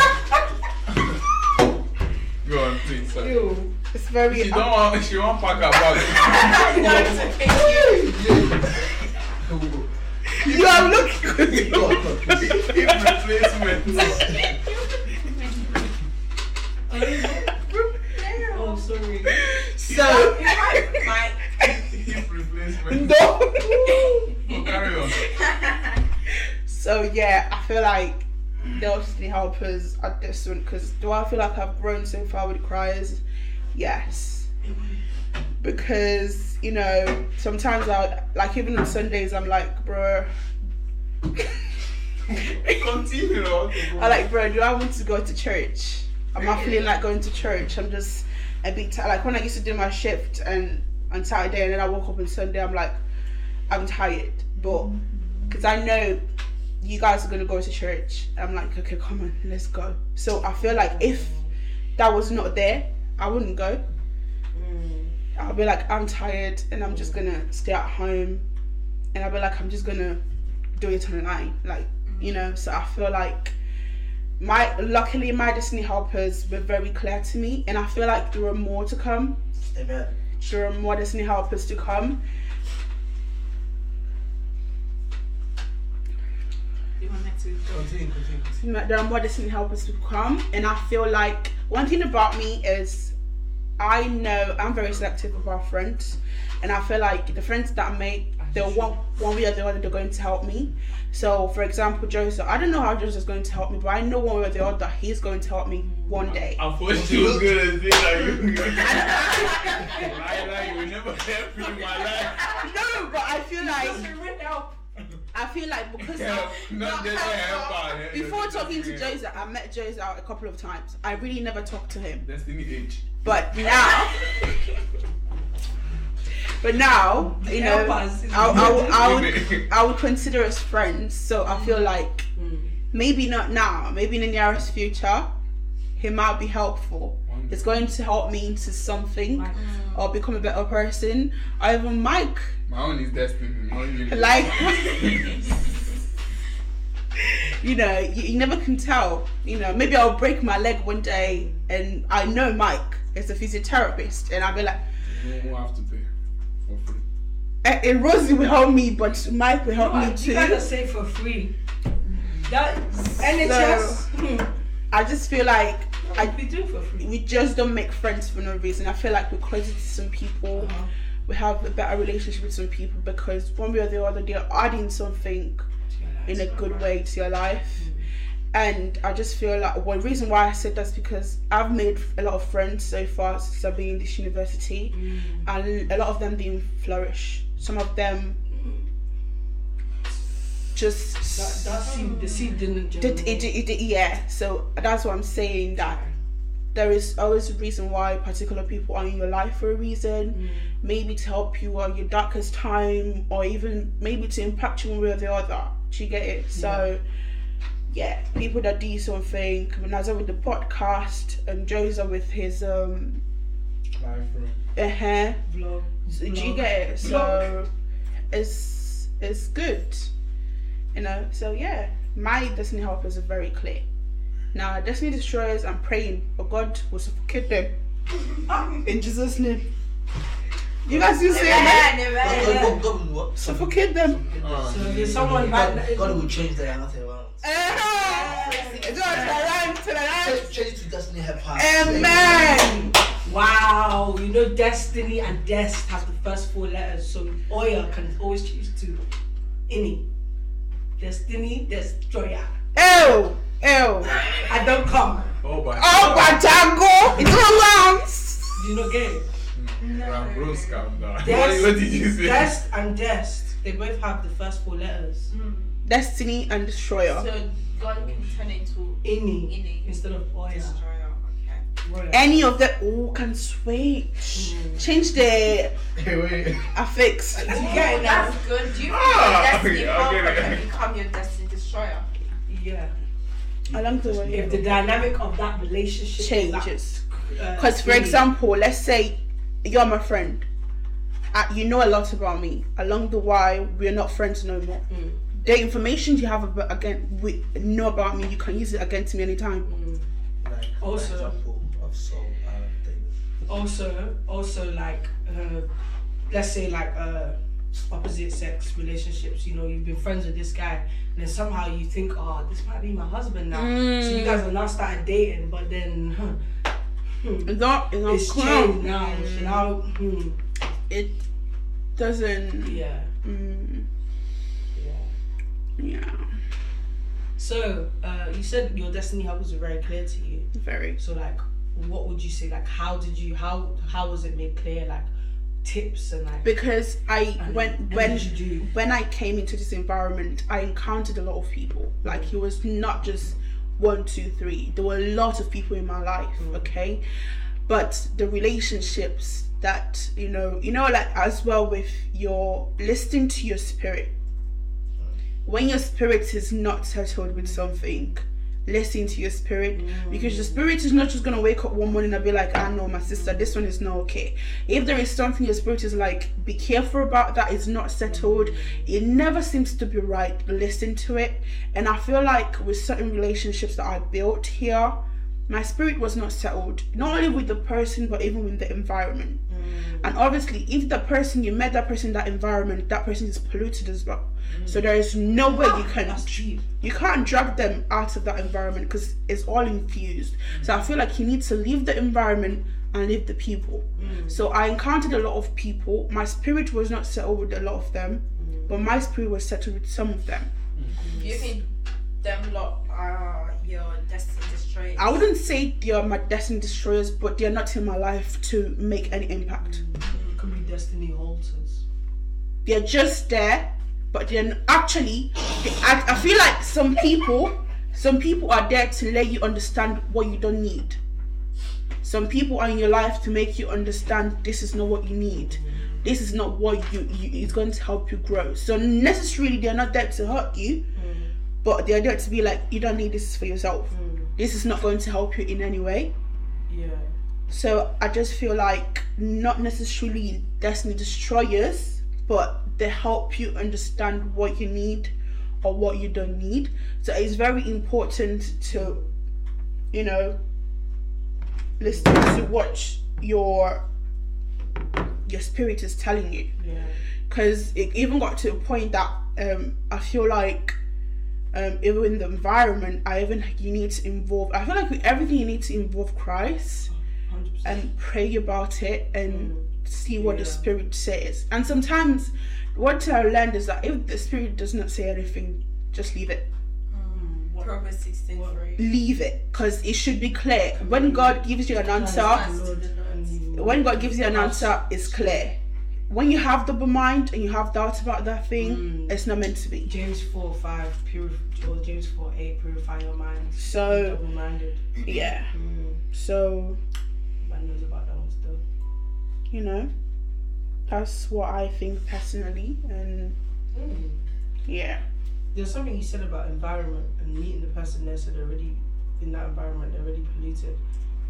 Go on, please. Sorry. Ew. it's very She don't want. She want pack her bag. No, it's okay. you are looking good. Hip replacement. Oh, sorry. so So yeah, I feel like destiny helpers are different because do I feel like I've grown so far with cries? Yes. Because, you know, sometimes I like even on Sundays I'm like, bro Continue. on. I like, bro, do I want to go to church? I'm not feeling like going to church. I'm just a bit tired. Like when I used to do my shift and on Saturday and then I woke up on Sunday, I'm like, I'm tired. But because I know you guys are gonna go to church, I'm like, okay, come on, let's go. So I feel like if that was not there, I wouldn't go. Mm. I'll be like, I'm tired and I'm just gonna stay at home and I'll be like, I'm just gonna do it online, like you know. So I feel like my luckily my destiny helpers were very clear to me, and I feel like there are more to come. Amen. There are more destiny helpers to come. You want me to? Continue, continue, continue. there are more destiny helpers to come and i feel like one thing about me is i know i'm very selective about friends and i feel like the friends that i make they're one one way or the other they're going to help me so for example joseph i don't know how joseph's going to help me but i know one way or the other he's going to help me one mm. day I thought she was gonna say that you. Lie, lie, you will never help me in my life. no but i feel like help. I feel like because Help, not just help out. help, before just talking to help. joseph i met joseph out a couple of times i really never talked to him Destiny H. But now, but now, you know, Help. I, I, I would, I would consider us friends. So I feel like maybe not now, maybe in the nearest future, he might be helpful. It's going to help me into something or become a better person. Or even Mike, My own is destiny. not even- like, you know, you, you never can tell. You know, maybe I'll break my leg one day and I know Mike is a physiotherapist and I'll be like, You won't have to pay for free. Eh, eh, Rosie will help me, but Mike will help me You too. gotta say for free. That NHS. hmm, I just feel like I we do for free. we just don't make friends for no reason. I feel like we're closer to some people. Uh-huh. We have a better relationship with some people because one way or the other they're adding something in a good way to your life. And I just feel like one reason why I said that's because I've made a lot of friends so far since I've been in this university, and a lot of them didn't flourish. Some of them just That, that seed, the seed didn't Did, germinate. it, it, it, yeah, so that's what I'm saying. That there is always a reason why particular people are in your life for a reason. Maybe to help you on your darkest time, or even maybe to impact you one way or the other. Do you get it? So, yeah, people that do something. Naza with the podcast, and Joseph with his um, Life room. uh huh. Vlog. So, do you get it? So it's it's good. You know, so yeah, my destiny helpers are very clear. Now destiny destroyers I'm praying for God will suffocate them. In Jesus' name. You guys still say that? Amen, God, amen. God, God, will what? Suffocate them. Ah. So someone right God, now. God will change their nothing around. It's all to the right, to the right. Change, change to destiny help. Amen. Wow, you know Destiny and Dest have the first four letters, so Oya can always choose to Ini. Destiny, Destroyer. Ew. Ew. I don't come. Oh, but. Oh, Batango. It's all wrong. You know game? Ram Bros calm down. Des- What did you say? Dest and Dest, they both have the first four letters. Mm. Destiny and destroyer. So God can turn into Ini, Ini. instead of Oya. destroyer. Okay. Roya. Any of them. Oh, can switch. Change the Hey, wait. affix. You get Oh, it that's good. Do you think your destiny okay, okay. can become your destiny destroyer? Yeah. Along the way. If the dynamic of that relationship changes. uh, Because, for example, let's say you're my friend. Uh, you know a lot about me. Along the way, we're not friends no more. Mm. The information you have about, again, we know about me, you can use it against me anytime. Like, Also- for example of Saul and David. also also like uh, let's say like uh, opposite sex relationships you know you've been friends with this guy and then somehow you think oh this might be my husband now so you guys have now started dating but then huh, It's not, it's not it's cool. changed now so now hmm, It doesn't. yeah Mm, yeah yeah, so uh, you said your destiny helpers were very clear to you very. so like what would you say like how did you how how was it made clear like tips and like Because I and- when and when when I came into this environment, I encountered a lot of people. Like it was not just one, two, three. There were a lot of people in my life. Mm. Okay, but the relationships that you know, you know, like as well with your listening to your spirit. Mm. When your spirit is not settled with something, listen to your spirit. Because your mm. spirit is not just gonna wake up one morning and be like, ah, I know my sister, this one is not okay. If there is something your spirit is like, be careful about that, it's not settled, mm. it never seems to be right, listen to it. And I feel like with certain relationships that I built here, my spirit was not settled, not only with the person but even with the environment. Mm. And obviously, if the person you met that person in that environment, that person is polluted as well. So mm. there is no way you can That's you can't drag them out of that environment because it's all infused. So I feel like you need to leave the environment and leave the people. Mm. So I encountered a lot of people. My spirit was not settled with a lot of them, but my spirit was settled with some of them. You think them lot are your destiny destroyers? I wouldn't say they are my destiny destroyers, but they are not in my life to make any impact. It could be destiny halters. They're just there, but they're actually. I, I feel like some people, some people are there to let you understand what you don't need. Some people are in your life to make you understand this is not what you need. This is not what you, you is going to help you grow. So necessarily they're not there to hurt you, mm. But the idea to be like you don't need this for yourself. This is not going to help you in any way. Yeah. So I just feel like not necessarily destiny destroyers, but they help you understand what you need or what you don't need. So it's very important to, you know, listen to what your your spirit is telling you. Yeah. Because it even got to a point that um, I feel like um, even in the environment, I even you need to involve. I feel like with everything you need to involve Christ Hundred percent. and pray about it and mm. see what the spirit says. And sometimes what I learned is that if the spirit does not say anything, just leave it. Mm. Proverbs 16 3. Leave it because it should be clear. When mm. God gives you an answer, when God gives you an answer, it's clear. When you have double mind and you have doubts about that thing, Mm. it's not meant to be. James four five purif- or James four eight purify your mind. So Double minded. yeah, Mm. so Man knows about that one still. you know, that's what I think personally, and Mm. yeah. There's something you said about environment and meeting the person there, so they're already in that environment, they're already polluted.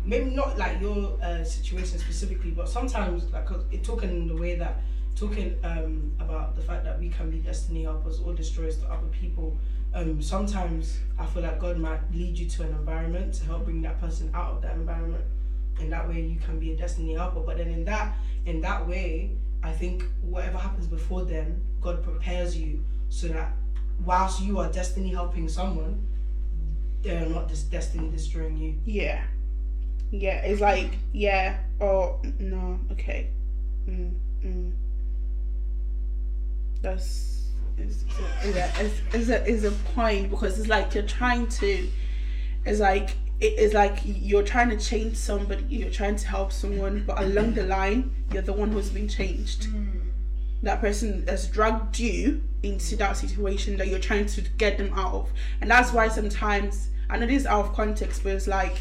Maybe not like your uh, situation specifically, but sometimes like it talking in the way that talking um, about the fact that we can be destiny helpers or destroyers to other people. Um, sometimes I feel like God might lead you to an environment to help bring that person out of that environment. In that way, you can be a destiny helper. But then in that in that way, I think whatever happens before then, God prepares you so that whilst you are destiny helping someone, they're not just destiny destroying you. Yeah. Yeah, it's like, yeah, oh, no, okay. Mm, mm. That's, is, is, a, is, is, a, is a point because it's like you're trying to, it's like, it is like you're trying to change somebody, you're trying to help someone, but along the line, you're the one who's been changed. That person has dragged you into that situation that you're trying to get them out of. And that's why sometimes, I know this is out of context, but it's like,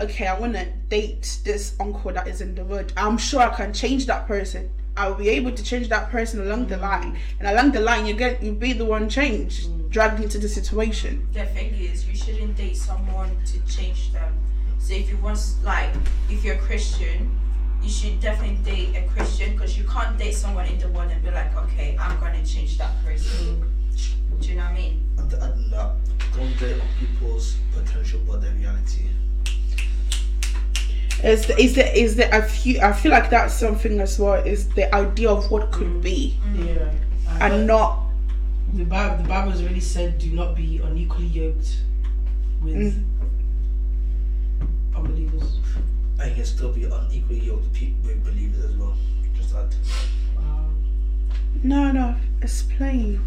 okay, I want to date this uncle that is in the wood. I'm sure I can change that person. I will be able to change that person along the line, and along the line, you get you be the one changed, dragged into the situation. The thing is, you shouldn't date someone to change them. So if you want, like, if you're a Christian, you should definitely date a Christian because you can't date someone in the world and be like, okay, I'm gonna change that person. Do you know what I mean? And, and uh, don't date on people's potential but their reality. Is the, is the is the I feel I feel like that's something as well. Is the idea of what could be, Yeah. and not the Bible, the Bible has already said, do not be unequally yoked with Mm. unbelievers. And you can still be unequally yoked pe- with believers as well. Just that. Wow. no no explain.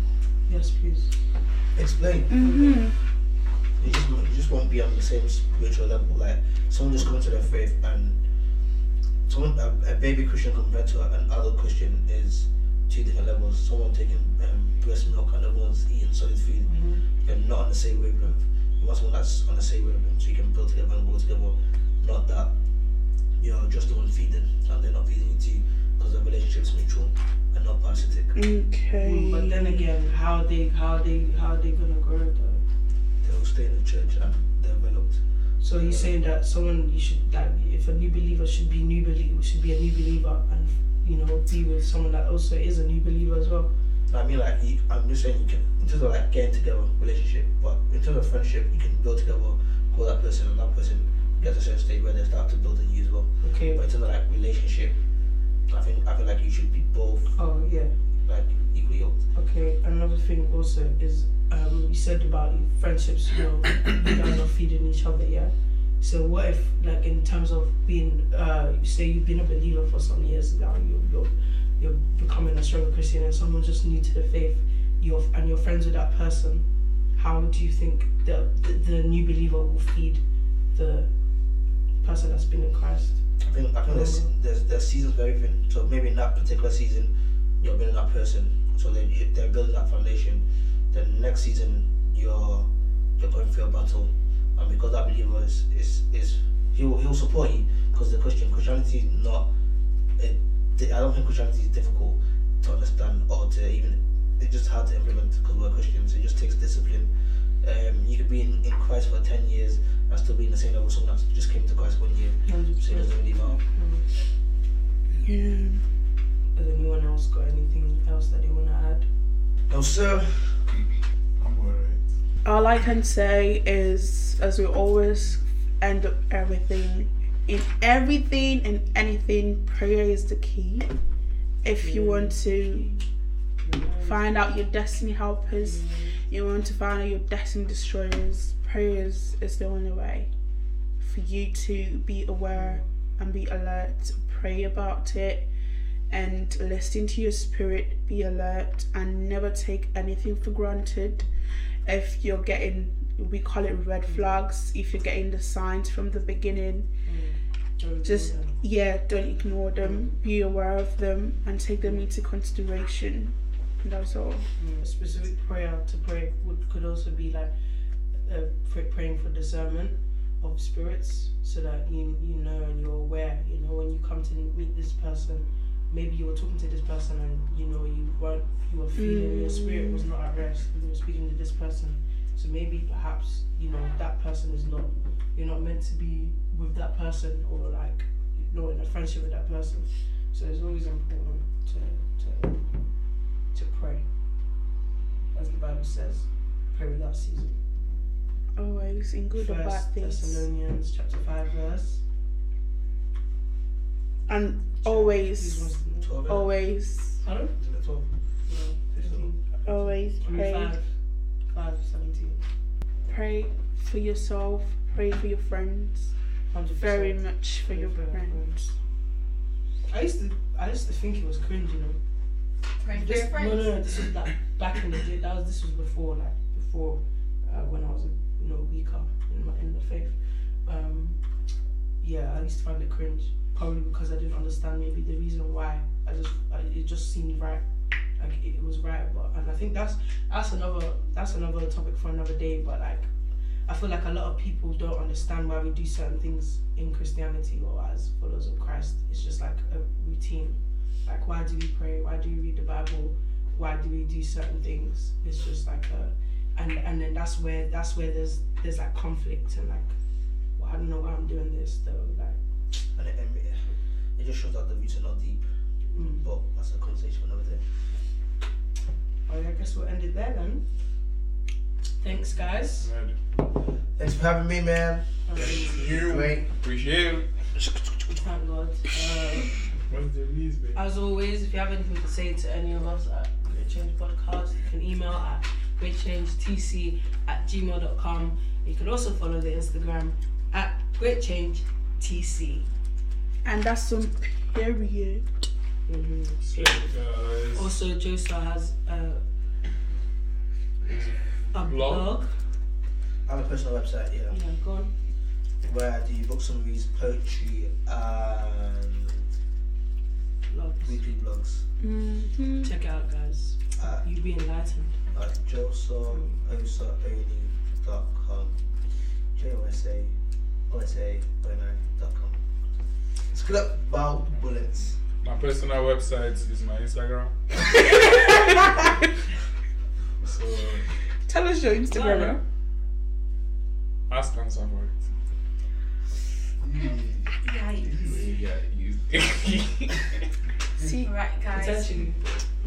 Yes, please. Explain. Mm-hmm. You just, you just won't be on the same spiritual level. Like someone just coming to their faith and someone a, a baby Christian compared to an adult Christian is two different levels. Someone taking um, breast milk and another one's eating solid food. You're not on the same wavelength. You want someone that's on the same wavelength so you can build together and grow together. Not that you're just the one feeding and they're not feeding you too because the relationship's mutual and not parasitic. Okay. Mm, But then again, how they how they how they gonna grow though? They'll stay in the church and So he's saying that someone you should like if a new believer should be new believer should be a new believer and you know be with someone that also is a new believer as well. I mean, like, you, I'm just saying, you can, in terms of like getting together, relationship, but in terms of friendship, you can build together, grow that person, and that person gets to a certain stage where they start to build on you as well. Okay. But in terms of like relationship, I think I feel like you should be both Oh yeah. like equally yoked. Okay. Another thing also is um you said about friendships. You know, you guys are feeding each other. Yeah. So what if like in terms of being uh say you've been a believer for some years now you you're you're becoming a stronger Christian and someone just new to the faith you're and you're friends with that person how do you think the the, the new believer will feed the person that's been in Christ I think I think there's there's there's seasons for everything. So maybe in that particular season, you're building that person. So they you- they're building that foundation. Then next season, you're you're going through a battle, and because that believer is is, is he'll he'll support you because the Christian Christianity is not. It, I don't think Christianity is difficult to understand or to even. It's just hard to implement because we're Christians. It just takes discipline. Um, you could be in, in Christ for ten years and still be in the same level as someone that just came to Christ one year. So it doesn't really matter. Yeah. has anyone else got anything else that they want to add No, sir. I'm. All I can say is, as we always end up everything, in everything and anything, prayer is the key. If you want to find out your destiny helpers, you want to find out your destiny destroyers, prayers is the only way for you to be aware and be alert, pray about it, and listen to your spirit, be alert, and never take anything for granted. If you're getting, we call it red flags, if you're getting the signs from the beginning, just yeah, don't ignore them, be aware of them, and take them into consideration. That's all. Mm, a specific prayer to pray would could also be like uh, pray, praying for discernment of spirits so that you you know and you're aware you know when you come to meet this person maybe you were talking to this person and you know you weren't you were feeling your mm. spirit was not at rest when you were speaking to this person so maybe perhaps you know that person is not you're not meant to be with that person or like you know in a friendship with that person so it's always important to to to pray as the bible says pray without ceasing Always in good or bad First things. Thessalonians chapter five verse. And always, ones- Twelve. innit? always, Pardon? Isn't twelve? No, fifteen. always I mean pray. five. Five seventeen. Pray for yourself, pray for your friends, Hundred very much for your friends. I used to I used to think it was cringe, you know. Praying for This, your no, friends. no, no. This was like back in the day. That was this was before, like before, uh, when I was you know weaker in my in the faith. Um, yeah, I used to find it cringe, probably because I didn't understand maybe the reason why. I just I, it just seemed right, like it, it was right. But and I think that's that's another that's another topic for another day. But like, I feel like a lot of people don't understand why we do certain things in Christianity or as followers of Christ. It's just like a routine. Like, why do we pray? Why do we read the Bible? Why do we do certain things? It's just like a, and and then that's where that's where there's there's like conflict and like, I don't know why I'm doing this though. Like, And it, and it, it just shows that the roots are not deep. mm. But that's a conversation for another day. oh, yeah, I guess we'll end it there then. Thanks, guys. Right. Thanks for having me, man. Um, You Great. appreciate it. thank God. Uh, least. As always, if you have anything to say to any of us at Great Change Podcast, you can email at greatchangetc at gmail.com. You can also follow the Instagram at greatchangetc. And that's some period. Mm-hmm. So, guys. Also, Josa has a, a Blog? blog. I have a personal website, yeah, Yeah, go on. where I do book summaries, poetry, and Blogs. weekly blogs Mm-hmm. Check it out, guys. at, You be enlightened. at josaosaoni.com. J-O-S-A, O-S-A, O-N-I.com. It's good up about bullets. My personal website is my Instagram. So Tell us your Instagram. Go ask answer for it. Yikes. Yeah, you. See, Alright, guys. Potentially.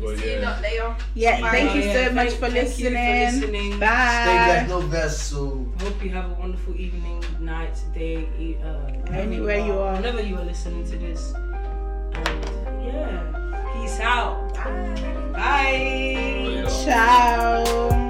But See you yeah. lot later. yeah, Bye. thank you Yeah, so thank- much for thank you for listening. listening. Stay Bye. blessed, no best. So Hope you have a wonderful evening, night, day, uh, Anywhere you are. Whenever you are listening to this. And yeah, peace out. Bye. Bye. Yeah. Ciao.